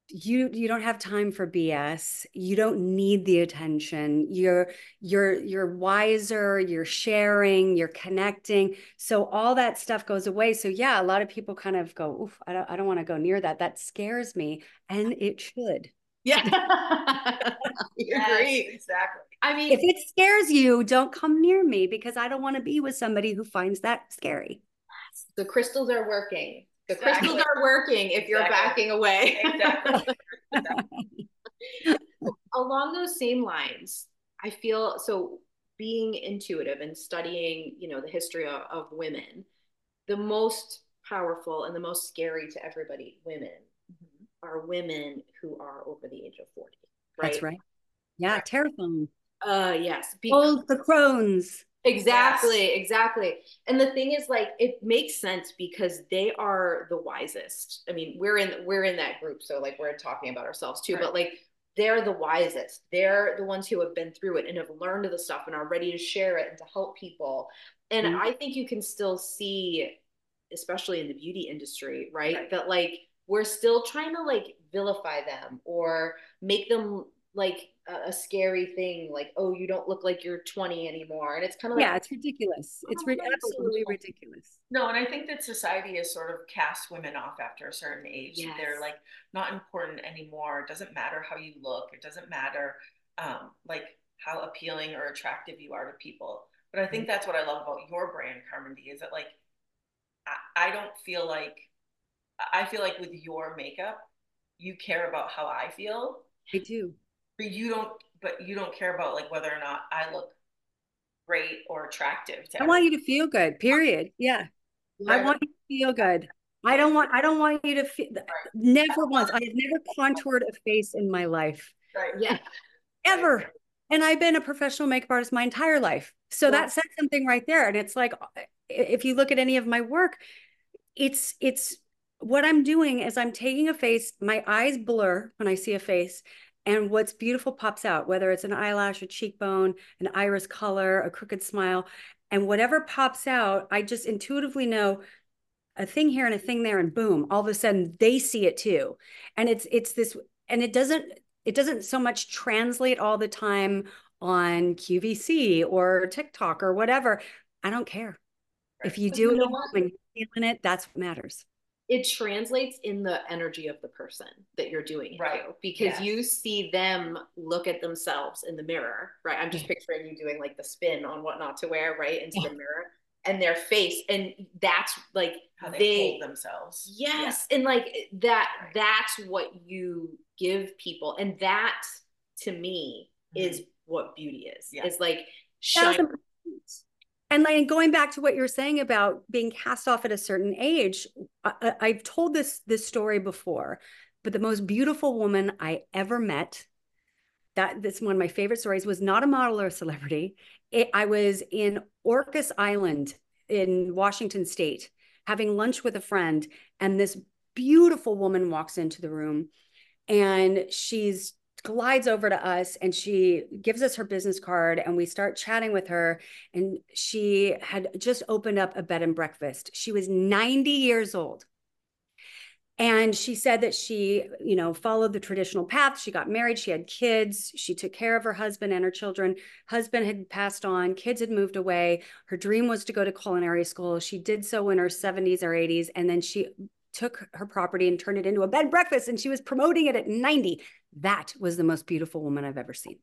Speaker 5: you you don't have time for bs you don't need the attention. You're you're you're wiser you're sharing you're connecting. So all that stuff goes away. So yeah a lot of people kind of go Oof, i don't, I don't want to go near that. That scares me and it should.
Speaker 1: Yeah.
Speaker 2: Yes, agree exactly.
Speaker 5: I mean if it scares you don't come near me because i don't want to be with somebody who finds that scary.
Speaker 1: The crystals are working the exactly. crystals are working if you're exactly. backing away. Exactly. Along those same lines, I feel so being intuitive and studying, you know, the history of, of women, the most powerful and the most scary to everybody, women, mm-hmm. are women who are over the age of 40.
Speaker 5: Right? That's right. Yeah, right. terrifying.
Speaker 1: Uh yes.
Speaker 5: Because- the crones.
Speaker 1: Exactly, yes. exactly. And the thing is like it makes sense because they are the wisest. I mean, we're in we're in that group, so like we're talking about ourselves too, right. but like they're the wisest. They're the ones who have been through it and have learned the stuff and are ready to share it and to help people. And mm-hmm. I think you can still see especially in the beauty industry, right? right? That like we're still trying to like vilify them or make them like a, a, scary thing like oh you don't look like you're 20 anymore and it's kind of like
Speaker 5: yeah it's ridiculous. It's ri- absolutely ridiculous.
Speaker 2: No and i think that society has sort of cast women off after a certain age. Yes. they're like not important anymore. It doesn't matter how you look. It doesn't matter um, like how appealing or attractive you are to people. But i think mm-hmm. that's what i love about your brand Carmindy is that like I, I don't feel like i feel like with your makeup you care about how i feel.
Speaker 5: I do
Speaker 2: but you don't but you don't care about like whether or not I look great or attractive
Speaker 5: I want you to feel good, period. Yeah. Right. I want you to feel good. I don't want I don't want you to feel right. never once. I have never contoured a face in my life.
Speaker 2: Right.
Speaker 5: Yeah. Ever. And I've been a professional makeup artist my entire life. So that says something right there. And it's like if you look at any of my work, it's it's what I'm doing is I'm taking a face, my eyes blur when I see a face, and what's beautiful pops out, whether it's an eyelash, a cheekbone, an iris color, a crooked smile. And whatever pops out, I just intuitively know a thing here and a thing there and boom, all of a sudden they see it too. And it's it's this and it doesn't it doesn't so much translate all the time on QVC or TikTok or whatever. I don't care. If you do it when you're feeling it, that's what matters
Speaker 1: it translates in the energy of the person that you're doing right to, because yes. you see them look at themselves in the mirror right i'm just picturing you doing like the spin on what not to wear right into the mirror and their face and that's like
Speaker 2: how they, they hold themselves
Speaker 1: yes yeah. and like that right. that's what you give people and that to me mm-hmm. is what beauty is yeah. it's like shine
Speaker 5: and like going back to what you're saying about being cast off at a certain age, I, I've told this this story before, but the most beautiful woman I ever met, that this one of my favorite stories, was not a model or a celebrity. It, I was in Orcas Island in Washington State having lunch with a friend, and this beautiful woman walks into the room, and she's glides over to us and she gives us her business card and we start chatting with her and she had just opened up a bed and breakfast. She was 90 years old. And she said that she you know followed the traditional path. She got married. She had kids. She took care of her husband and her children. Husband had passed on. Kids had moved away. Her dream was to go to culinary school. She did so in her 70s or 80s and then she took her property and turned it into a bed and breakfast. And she was promoting it at 90 that was the most beautiful woman I've ever seen.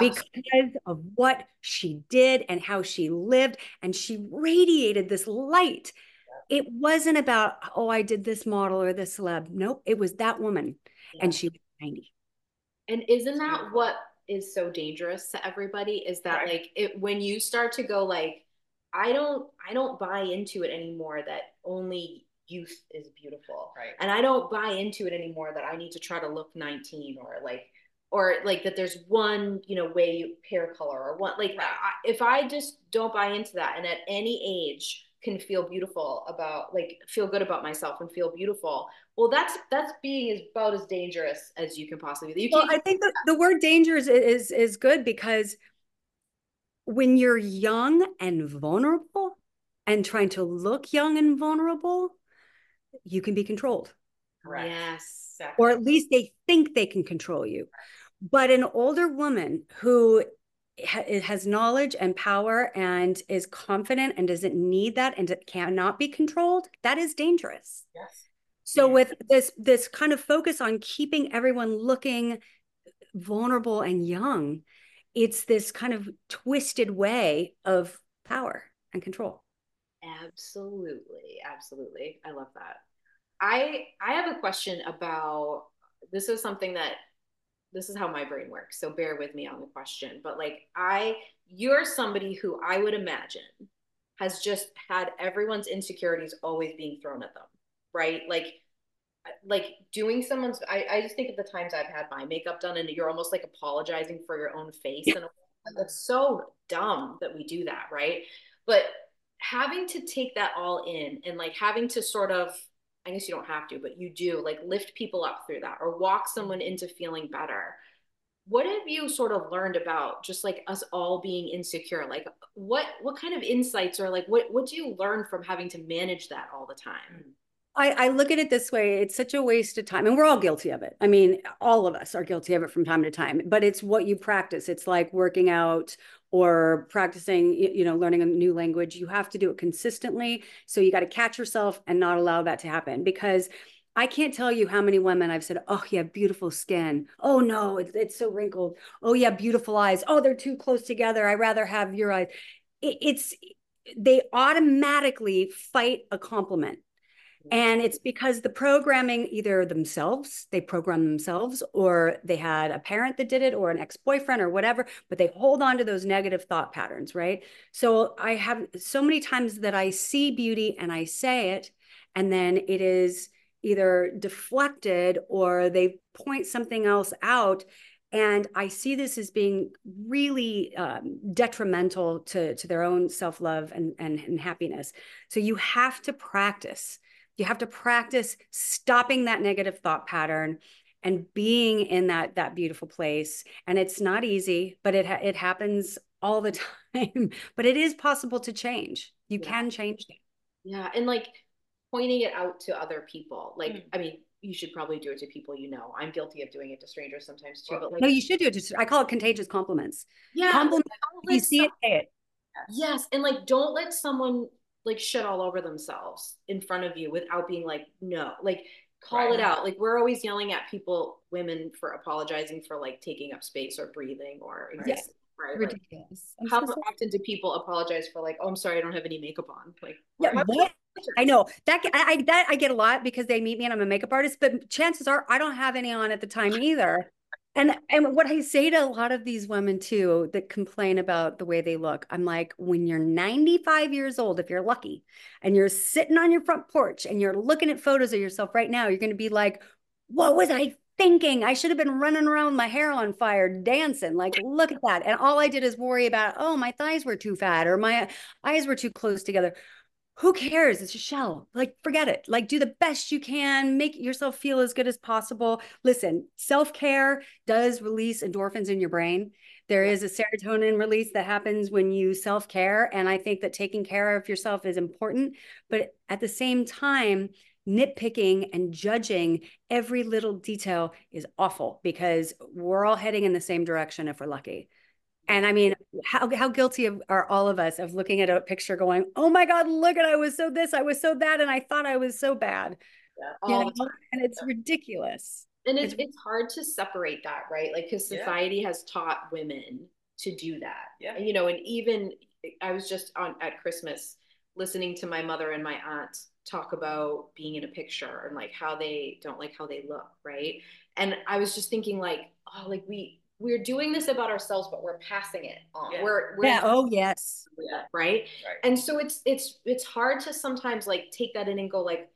Speaker 5: Absolutely. Because of what she did and how she lived, and she radiated this light. It wasn't about, oh, I did this model or this celeb. Nope, it was that woman, yeah. and she was 90.
Speaker 1: And isn't that what is so dangerous to everybody? Is that right. like it when you start to go like, I don't, I don't buy into it anymore that only youth is beautiful.
Speaker 2: Right.
Speaker 1: And I don't buy into it anymore that I need to try to look 19 or like or like that there's one, you know, way hair color or one like right. I, if I just don't buy into that and at any age can feel beautiful about like feel good about myself and feel beautiful well that's that's being is about as dangerous as you can possibly be you
Speaker 5: well, i think the, the word danger is, is is good because when you're young and vulnerable and trying to look young and vulnerable you can be controlled.
Speaker 1: Correct. Yes.
Speaker 5: Exactly. Or at least they think they can control you. But an older woman who has knowledge and power and is confident and doesn't need that and cannot be controlled, that is dangerous.
Speaker 2: Yes.
Speaker 5: So with this this kind of focus on keeping everyone looking vulnerable and young, it's this kind of twisted way of power and control.
Speaker 1: Absolutely. Absolutely. I love that. I I have a question about this is something that this is how my brain works. So bear with me on the question. But like I you're somebody who I would imagine has just had everyone's insecurities always being thrown at them, right? Like like doing someone's I, I just think of the times I've had my makeup done and you're almost like apologizing for your own face and that's so dumb that we do that, right? But having to take that all in and like having to sort of I guess you don't have to, but you do like lift people up through that or walk someone into feeling better. What have you sort of learned about just like us all being insecure? Like what what kind of insights or like what what do you learn from having to manage that all the time? Mm.
Speaker 5: I, I, look at it this way it's such a waste of time and we're all guilty of it i mean all of us are guilty of it from time to time but it's what you practice it's like working out or practicing you know learning a new language you have to do it consistently so you got to catch yourself and not allow that to happen because I can't tell you how many women I've said, "Oh, yeah, beautiful skin. Oh no, it's, it's so wrinkled. Oh yeah, beautiful eyes. Oh, they're too close together. I rather have your eyes." It, it's they automatically fight a compliment and it's because the programming, either themselves, they program themselves, or they had a parent that did it, or an ex boyfriend, or whatever, but they hold on to those negative thought patterns, right? So I have so many times that I see beauty and I say it, and then it is either deflected or they point something else out. And I see this as being really um, detrimental to, to their own self love and, and, and happiness. So you have to practice you have to practice stopping that negative thought pattern and being in that that beautiful place and it's not easy but it it happens all the time, but it is possible to change. You
Speaker 1: Yeah.
Speaker 5: can change it.
Speaker 1: Yeah, and like pointing it out to other people. Like,
Speaker 2: Mm.
Speaker 1: I mean, you should probably do it to people you know. I'm guilty of doing it to strangers sometimes too. But like,
Speaker 5: No, you should do it. Just, I call it contagious compliments.
Speaker 1: yeah,
Speaker 5: Compliment. you see it, say it.
Speaker 1: Yes, and like don't let someone like shit all over themselves in front of you without being like no, like call it out. Like we're always yelling at people, women for apologizing for like taking up space or breathing or
Speaker 2: Right.
Speaker 1: existing, right?
Speaker 5: Ridiculous. I'm
Speaker 1: how
Speaker 5: so
Speaker 1: often do people apologize for like, oh, I'm sorry, I don't have any makeup on? Like,
Speaker 5: Yeah,
Speaker 1: what?
Speaker 5: I know that I, I that I get a lot because they meet me and I'm a makeup artist, but chances are I don't have any on at the time either. And and what I say to a lot of these women too that complain about the way they look, I'm like, when you're 95 years old, if you're lucky, and you're sitting on your front porch and you're looking at photos of yourself right now, you're going to be like, what was I thinking? I should have been running around with my hair on fire, dancing. Like, look at that. And all I did is worry about, oh, my thighs were too fat or my eyes were too close together who cares? It's a shell. Like, forget it. Like, do the best you can, make yourself feel as good as possible. Listen, self care does release endorphins in your brain. There is a serotonin release that happens when you self care. And I think that taking care of yourself is important. But at the same time, nitpicking and judging every little detail is awful because we're all heading in the same direction if we're lucky. And I mean, how how guilty of, are all of us of looking at a picture going, "Oh my God, look at I was so this, I was so that, and I thought I was so bad,"
Speaker 1: Yeah,
Speaker 5: you
Speaker 1: all
Speaker 5: know?
Speaker 1: the time.
Speaker 5: and it's ridiculous.
Speaker 1: And it's
Speaker 5: It's-
Speaker 1: it's hard to separate that, right? Like, because
Speaker 2: Yeah.
Speaker 1: society has taught women to do that.
Speaker 2: Yeah.
Speaker 1: And, you know, and even I was just on at Christmas listening to my mother and my aunt talk about being in a picture and like how they don't like how they look, right? And I was just thinking, like, oh, like we we're doing this about ourselves, but we're passing it on.
Speaker 2: Yeah.
Speaker 1: We're we're
Speaker 5: Yeah. Oh yes.
Speaker 1: yeah, right
Speaker 2: Right.
Speaker 1: and so it's it's it's hard to sometimes like take that in and go like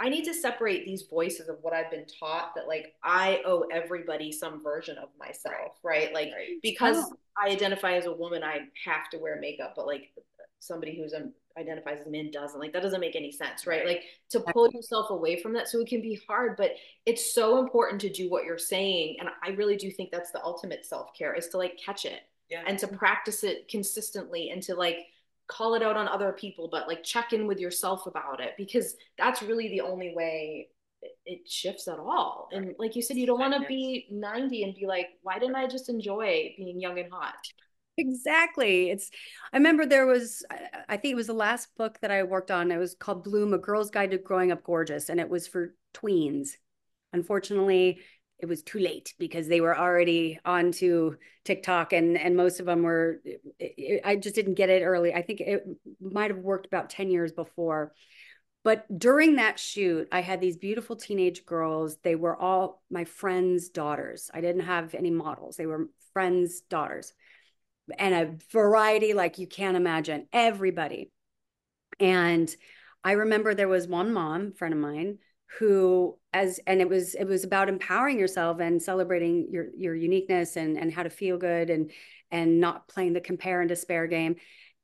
Speaker 1: i need to separate these voices of what i've been taught that like i owe everybody some version of myself right, like
Speaker 2: Right.
Speaker 1: because
Speaker 5: Oh.
Speaker 1: i identify as a woman i have to wear makeup but like somebody who's um, identifies as a man doesn't like that doesn't make any sense right, like to pull yourself away from that so it can be hard but it's so important to do what you're saying and i really do think that's the ultimate self-care is to like catch it
Speaker 2: Yeah.
Speaker 1: and to mm-hmm. practice it consistently and to like call it out on other people but like check in with yourself about it because that's really the only way it shifts at all. And like you said you don't want to be 90 and be like why didn't i just enjoy being young and hot
Speaker 5: Exactly. It's, I remember there was, I- think it was the last book that I worked on. It was called Bloom, A Girl's Guide to Growing Up Gorgeous, and it was for tweens. Unfortunately, it was too late because they were already onto TikTok and and most of them were I just didn't get it early. I think it might have worked about 10 years before. But during that shoot, I had these beautiful teenage girls. They were all my friends' daughters. I didn't have any models. They were friends' daughters and a variety like you can't imagine everybody. And i remember there was one mom friend of mine who as and it was it was about empowering yourself and celebrating your your uniqueness and and how to feel good and and not playing the compare and despair game.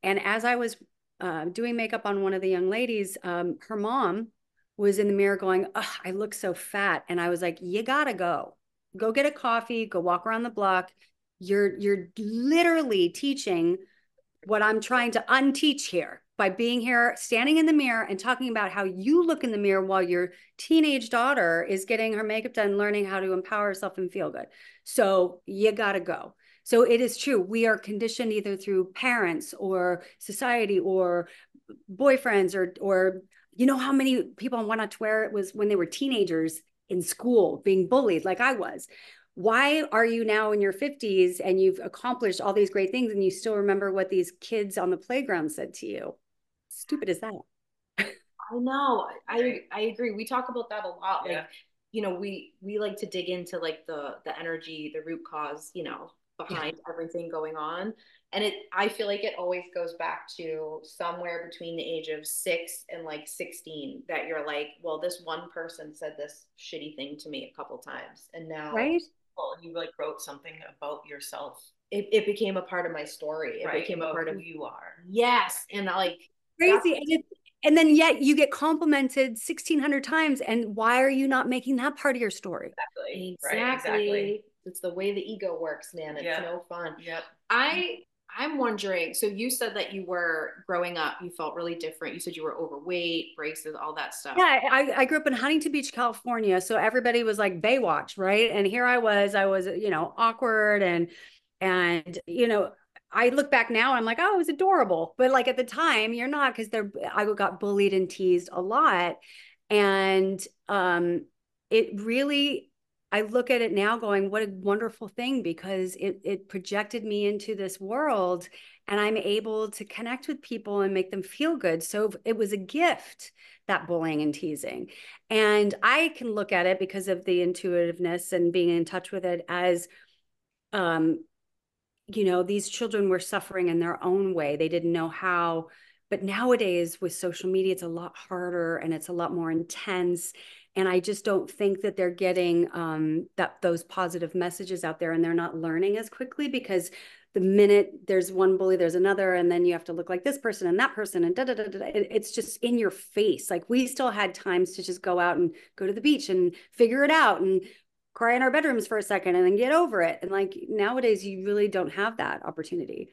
Speaker 5: And as i was uh, doing makeup on one of the young ladies um, her mom was in the mirror going i look so fat. And i was like you gotta go. Go get a coffee go walk around the block you're you're literally teaching what I'm trying to unteach here by being here, standing in the mirror and talking about how you look in the mirror while your teenage daughter is getting her makeup done, learning how to empower herself and feel good. So you got to go. So it is true. We are conditioned either through parents or society or boyfriends or or you know how many people want to wear it was when they were teenagers in school being bullied like I was why are you now in your 50s and you've accomplished all these great things and you still remember what these kids on the playground said to you? Stupid is that.
Speaker 1: I know. I i agree. We talk about that a lot.
Speaker 2: Yeah.
Speaker 1: like you know we we like to dig into like the the energy the root cause you know behind everything going on. And it i feel like it always goes back to somewhere between the age of six and like 16 that you're like well this one person said this shitty thing to me a couple times and now
Speaker 5: right
Speaker 2: Well, you like wrote something about yourself.
Speaker 1: it, it became a part of my story it
Speaker 2: right?
Speaker 1: became a part of
Speaker 2: who you are.
Speaker 1: yes and uh, like
Speaker 5: crazy and, it, and then yet you get complimented 1600 times and why are you not making that part of your story
Speaker 2: Exactly.
Speaker 1: exactly,
Speaker 2: Right. Exactly.
Speaker 1: it's the way the ego works man it's
Speaker 2: Yeah.
Speaker 1: no fun
Speaker 2: Yep.
Speaker 1: I I'm wondering. So you said that you were growing up, you felt really different. You said you were overweight, braces, all that stuff.
Speaker 5: Yeah, I, I grew up in Huntington Beach, California. So everybody was like Baywatch, right? And here I was, I was, you know, awkward and and you know, I look back now, I'm like, oh, it was adorable. But like at the time, you're not because they're I got bullied and teased a lot. And um it really I look at it now going, what a wonderful thing because it it projected me into this world and I'm able to connect with people and make them feel good. So it was a gift, that bullying and teasing. And I can look at it because of the intuitiveness and being in touch with it as um you know, these children were suffering in their own way. They didn't know how but nowadays with social media it's a lot harder and it's a lot more intense and i just don't think that they're getting um, that those positive messages out there and they're not learning as quickly because the minute there's one bully there's another and then you have to look like this person and that person and da da da da it's just in your face. Like we still had times to just go out and go to the beach and figure it out and cry in our bedrooms for a second and then get over it. And like nowadays you really don't have that opportunity.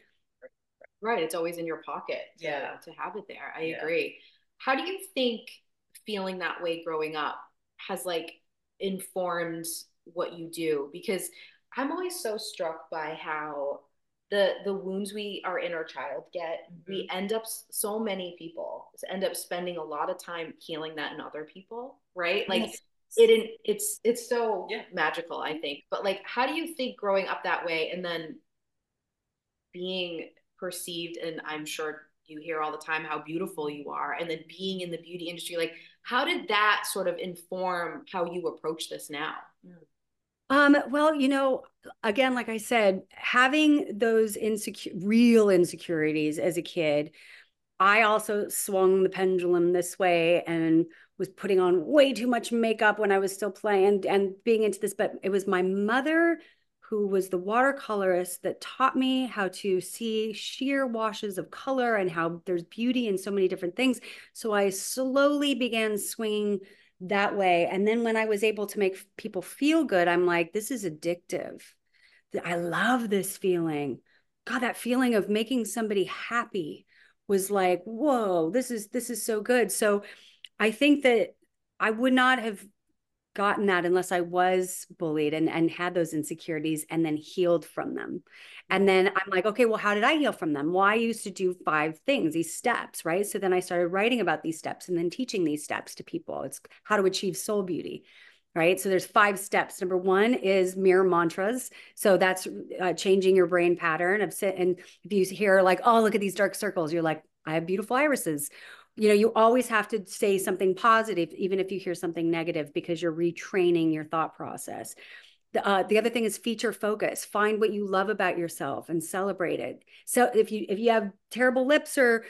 Speaker 1: Right it's always in your pocket to, yeah. to have it there. I yeah. agree. How do you think feeling that way growing up has like informed what you do because i'm always so struck by how the the wounds we are in our inner child get mm-hmm. we end up so many people end up spending a lot of time healing that in other people right like yes. it it's it's so yeah. magical i think but like how do you think growing up that way and then being perceived and i'm sure you hear all the time how beautiful you are and then being in the beauty industry like how did that sort of inform how you approach this now
Speaker 5: um, well, you know, again, like I said, having those insecure, real insecurities as a kid, I also swung the pendulum this way and was putting on way too much makeup when I was still playing and being into this. But it was my mother who was the watercolorist that taught me how to see sheer washes of color and how there's beauty in so many different things. So I slowly began swinging that way. And then when I was able to make people feel good, I'm like, this is addictive. I love this feeling. God, that feeling of making somebody happy was like, whoa, this is this is so good. So I think that I would not have gotten that unless I was bullied and, and had those insecurities and then healed from them. And then I'm like, okay, well, how did I heal from them? Well, I used to do five things, these steps, right? So then I started writing about these steps and then teaching these steps to people. It's how to achieve soul beauty. Right. So there's five steps. Number one is mirror mantras. So that's uh, changing your brain pattern of sit. And if you hear like, oh, look at these dark circles, you're like, I have beautiful irises you know you always have to say something positive even if you hear something negative because you're retraining your thought process. The, uh, the other thing is feature focus. Find what you love about yourself and celebrate it. So if you if you have terrible lips or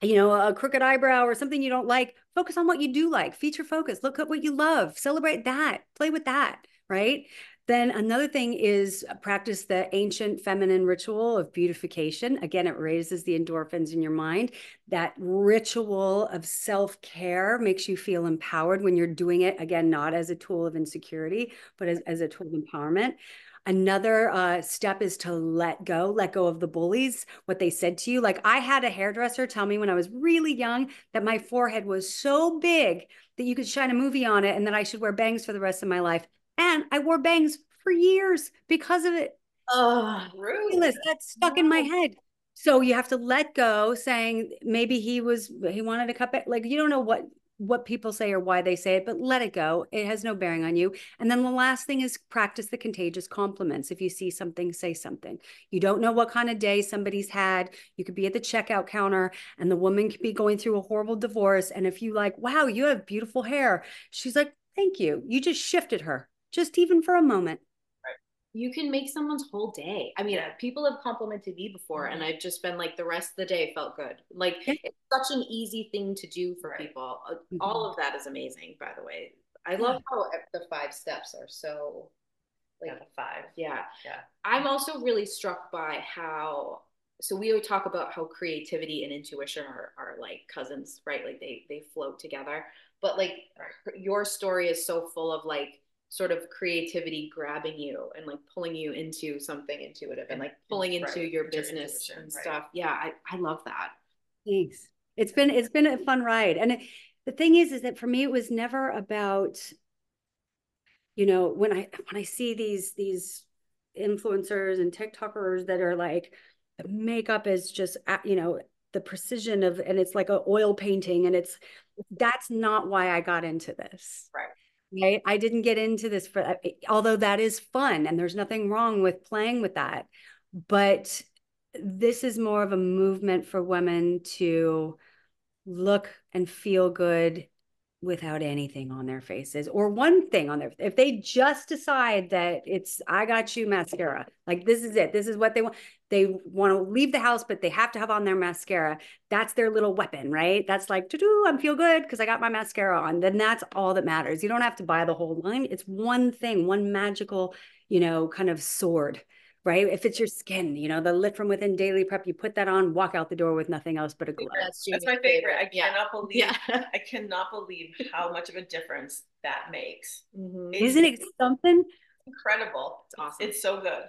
Speaker 5: you know a crooked eyebrow or something you don't like focus on what you do like. Feature focus. Look at what you love. Celebrate that. Play with that right then another thing is uh, practice the ancient feminine ritual of beautification. Again, it raises the endorphins in your mind. That ritual of self care makes you feel empowered when you're doing it, again, not as a tool of insecurity, but as, as a tool of empowerment. Another uh, step is to let go, let go of the bullies, what they said to you. Like I had a hairdresser tell me when I was really young that my forehead was so big that you could shine a movie on it and that I should wear bangs for the rest of my life. And I wore bangs for years because of it.
Speaker 1: Oh, rude.
Speaker 5: That's stuck no. in my head. So you have to let go, saying maybe he was he wanted to cut back. Like you don't know what what people say or why they say it, but let it go. It has no bearing on you. And then the last thing is practice the contagious compliments. If you see something, say something. You don't know what kind of day somebody's had. You could be at the checkout counter and the woman could be going through a horrible divorce. And if you like, wow, you have beautiful hair, she's like, thank you. You just shifted her just even for a moment.
Speaker 1: You can make someone's whole day. I mean, yeah. people have complimented me before, and I've just been like, the rest of the day felt good. Like, it's such an easy thing to do for right. people. Uh, mm-hmm. All of that is amazing, by the way. I love how the five steps are so
Speaker 2: like yeah, five.
Speaker 1: Yeah. Yeah. I'm also really struck by how so we would talk about how creativity and intuition are, are like cousins, right? Like they they float together. But like your story is so full of like sort of creativity grabbing you and like pulling you into something intuitive and like pulling into
Speaker 2: Right,
Speaker 1: your business and
Speaker 2: right.
Speaker 1: stuff. Yeah, I, I love that.
Speaker 5: Thanks. It's been it's been a fun ride. And it, the thing is is that for me it was never about you know, when I when I see these these influencers and TikTokers that are like makeup is just uh, you know, the precision of and it's like a oil painting and it's that's not why I got into this.
Speaker 2: Right.
Speaker 5: Right? I didn't get into this for although that is fun and there's nothing wrong with playing with that. But this is more of a movement for women to look and feel good without anything on their faces or one thing on their if they just decide that it's i got you mascara like this is it this is what they want they want to leave the house but they have to have on their mascara that's their little weapon right that's like to do i'm feel good because i got my mascara on then that's all that matters you don't have to buy the whole line it's one thing one magical you know kind of sword right if it's your skin you know the lit from within daily prep you put that on walk out the door with nothing else but a glow
Speaker 1: That's,
Speaker 2: That's my favorite. I
Speaker 1: Yeah.
Speaker 2: cannot believe
Speaker 1: Yeah.
Speaker 2: I cannot believe how much of a difference that makes.
Speaker 1: Mhm.
Speaker 2: It-
Speaker 5: isn't it something
Speaker 2: incredible.
Speaker 1: It's awesome.
Speaker 2: It's so good.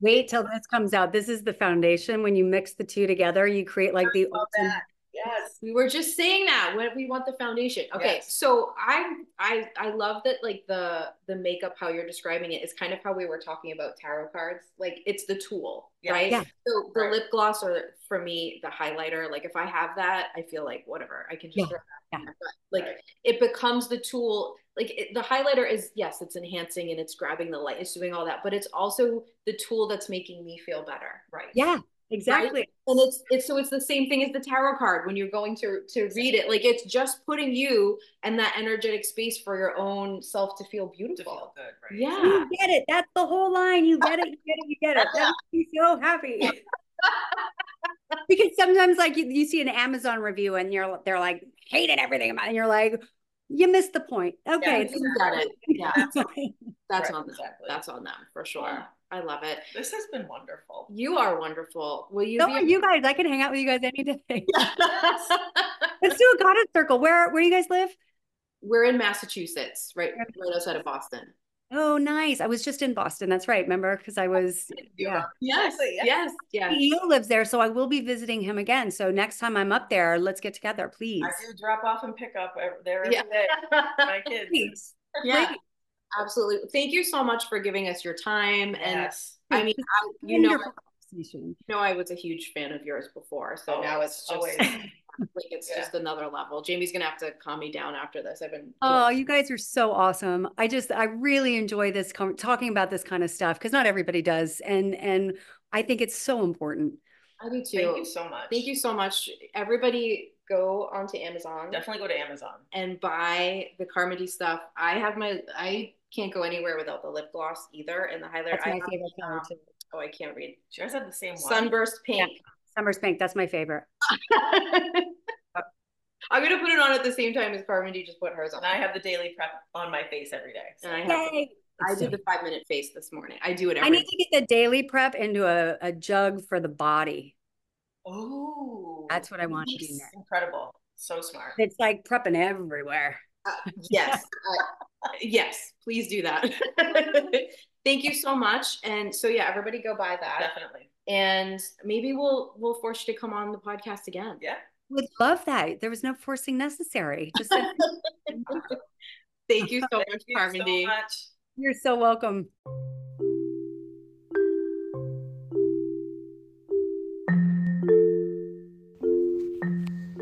Speaker 5: Wait till this comes out. This is the foundation. When you mix the two together, you create like the ultimate.
Speaker 2: that. Yes.
Speaker 1: We were just saying that when we want the foundation. Okay,
Speaker 2: Yes.
Speaker 1: so I I I love that like the the makeup how you're describing it is kind of how we were talking about tarot cards. Like it's the tool,
Speaker 2: Yeah.
Speaker 1: right?
Speaker 5: Yeah.
Speaker 1: So the
Speaker 2: Right.
Speaker 1: lip gloss or for me the highlighter, like if I have that, I feel like whatever I can just
Speaker 5: Yeah.
Speaker 1: throw that
Speaker 5: Yeah.
Speaker 1: But, like
Speaker 2: Right.
Speaker 1: it becomes the tool. Like it, the highlighter is yes, it's enhancing and it's grabbing the light, it's doing all that, but it's also the tool that's making me feel better.
Speaker 2: Right.
Speaker 5: Yeah, exactly.
Speaker 1: and it's it's so it's the same thing as the tarot card when you're going to to read it like it's just putting you and that energetic space for your own self to feel
Speaker 2: To
Speaker 1: beautiful
Speaker 2: feel good, right?
Speaker 1: yeah
Speaker 5: You get it. That's the whole line. You get it. You get it. You get it. That makes me so happy. because sometimes, like you, you see an Amazon review and you're they're like hated everything about, it, and you're like, you missed the point. Okay,
Speaker 2: Yeah,
Speaker 1: you got it yeah
Speaker 2: That's
Speaker 1: that's
Speaker 2: Right,
Speaker 1: on them
Speaker 2: exactly.
Speaker 1: that's on them for sure
Speaker 2: Yeah.
Speaker 1: i love it
Speaker 2: This has been wonderful.
Speaker 1: you are wonderful will you
Speaker 5: so
Speaker 1: be
Speaker 5: are you guys. I can hang out with you guys any day. Let's do a goddess circle. Where where do you guys live?
Speaker 1: we're in massachusetts right right outside of boston
Speaker 5: Oh, nice. I was just in Boston. That's right. Remember? Because I was, yeah.
Speaker 1: yes
Speaker 2: Exactly, yeah.
Speaker 1: yes yes
Speaker 5: CEO lives there, so I will be visiting him again. So next time I'm up there, let's get together, please.
Speaker 2: I do drop off and pick up there every
Speaker 1: Yeah.
Speaker 2: day. My kids.
Speaker 5: Please.
Speaker 1: yeah
Speaker 5: Great.
Speaker 1: absolutely thank you so much for giving us your time and
Speaker 2: Yes.
Speaker 1: I mean, I, you know,
Speaker 5: Wonderful conversation.
Speaker 1: you know, I was a huge fan of yours before, so now it's just
Speaker 2: always.
Speaker 1: like it's
Speaker 2: Yeah.
Speaker 1: just another level. Jamie's gonna have to calm me down after this. I've been
Speaker 5: Oh, you guys are so awesome. I just I really enjoy this com- talking about this kind of stuff because not everybody does, and and I think it's so important.
Speaker 1: I do too.
Speaker 2: Thank you so much.
Speaker 1: Thank you so much. Everybody go onto Amazon
Speaker 2: Definitely go to Amazon.
Speaker 1: and buy the Carmindy stuff. I have my I can't go anywhere without the lip gloss either and the highlighter.
Speaker 5: That's
Speaker 1: I
Speaker 5: my
Speaker 1: have,
Speaker 5: favorite color
Speaker 1: um,
Speaker 5: too.
Speaker 1: Oh, I can't read.
Speaker 2: She you guys have the same one?
Speaker 1: Sunburst pink.
Speaker 5: Summer's pink. That's my favorite.
Speaker 1: I'm gonna put it on at the same time as Carmindy just put hers on.
Speaker 2: And I have the daily prep on my face every day. So.
Speaker 1: And I have
Speaker 5: Yay!
Speaker 1: I did the five minute face this morning. I do it every
Speaker 5: I need to get the daily prep into a, a jug for the body.
Speaker 2: Oh,
Speaker 5: That's what I want to do
Speaker 2: nice.
Speaker 5: next.
Speaker 2: Incredible. So smart.
Speaker 5: It's like prepping everywhere.
Speaker 1: Uh, yes. uh, yes, please do that. Thank you so much. And so yeah, everybody go buy that.
Speaker 2: Definitely.
Speaker 1: And maybe we'll we'll force you to come on the podcast again.
Speaker 2: Yeah.
Speaker 5: Would love that. There was no forcing necessary. Just a-
Speaker 1: Thank you so
Speaker 2: Thank
Speaker 1: much,
Speaker 2: you so much.
Speaker 5: you're so welcome.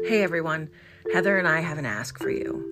Speaker 7: Hey everyone, Heather and I have an ask for you.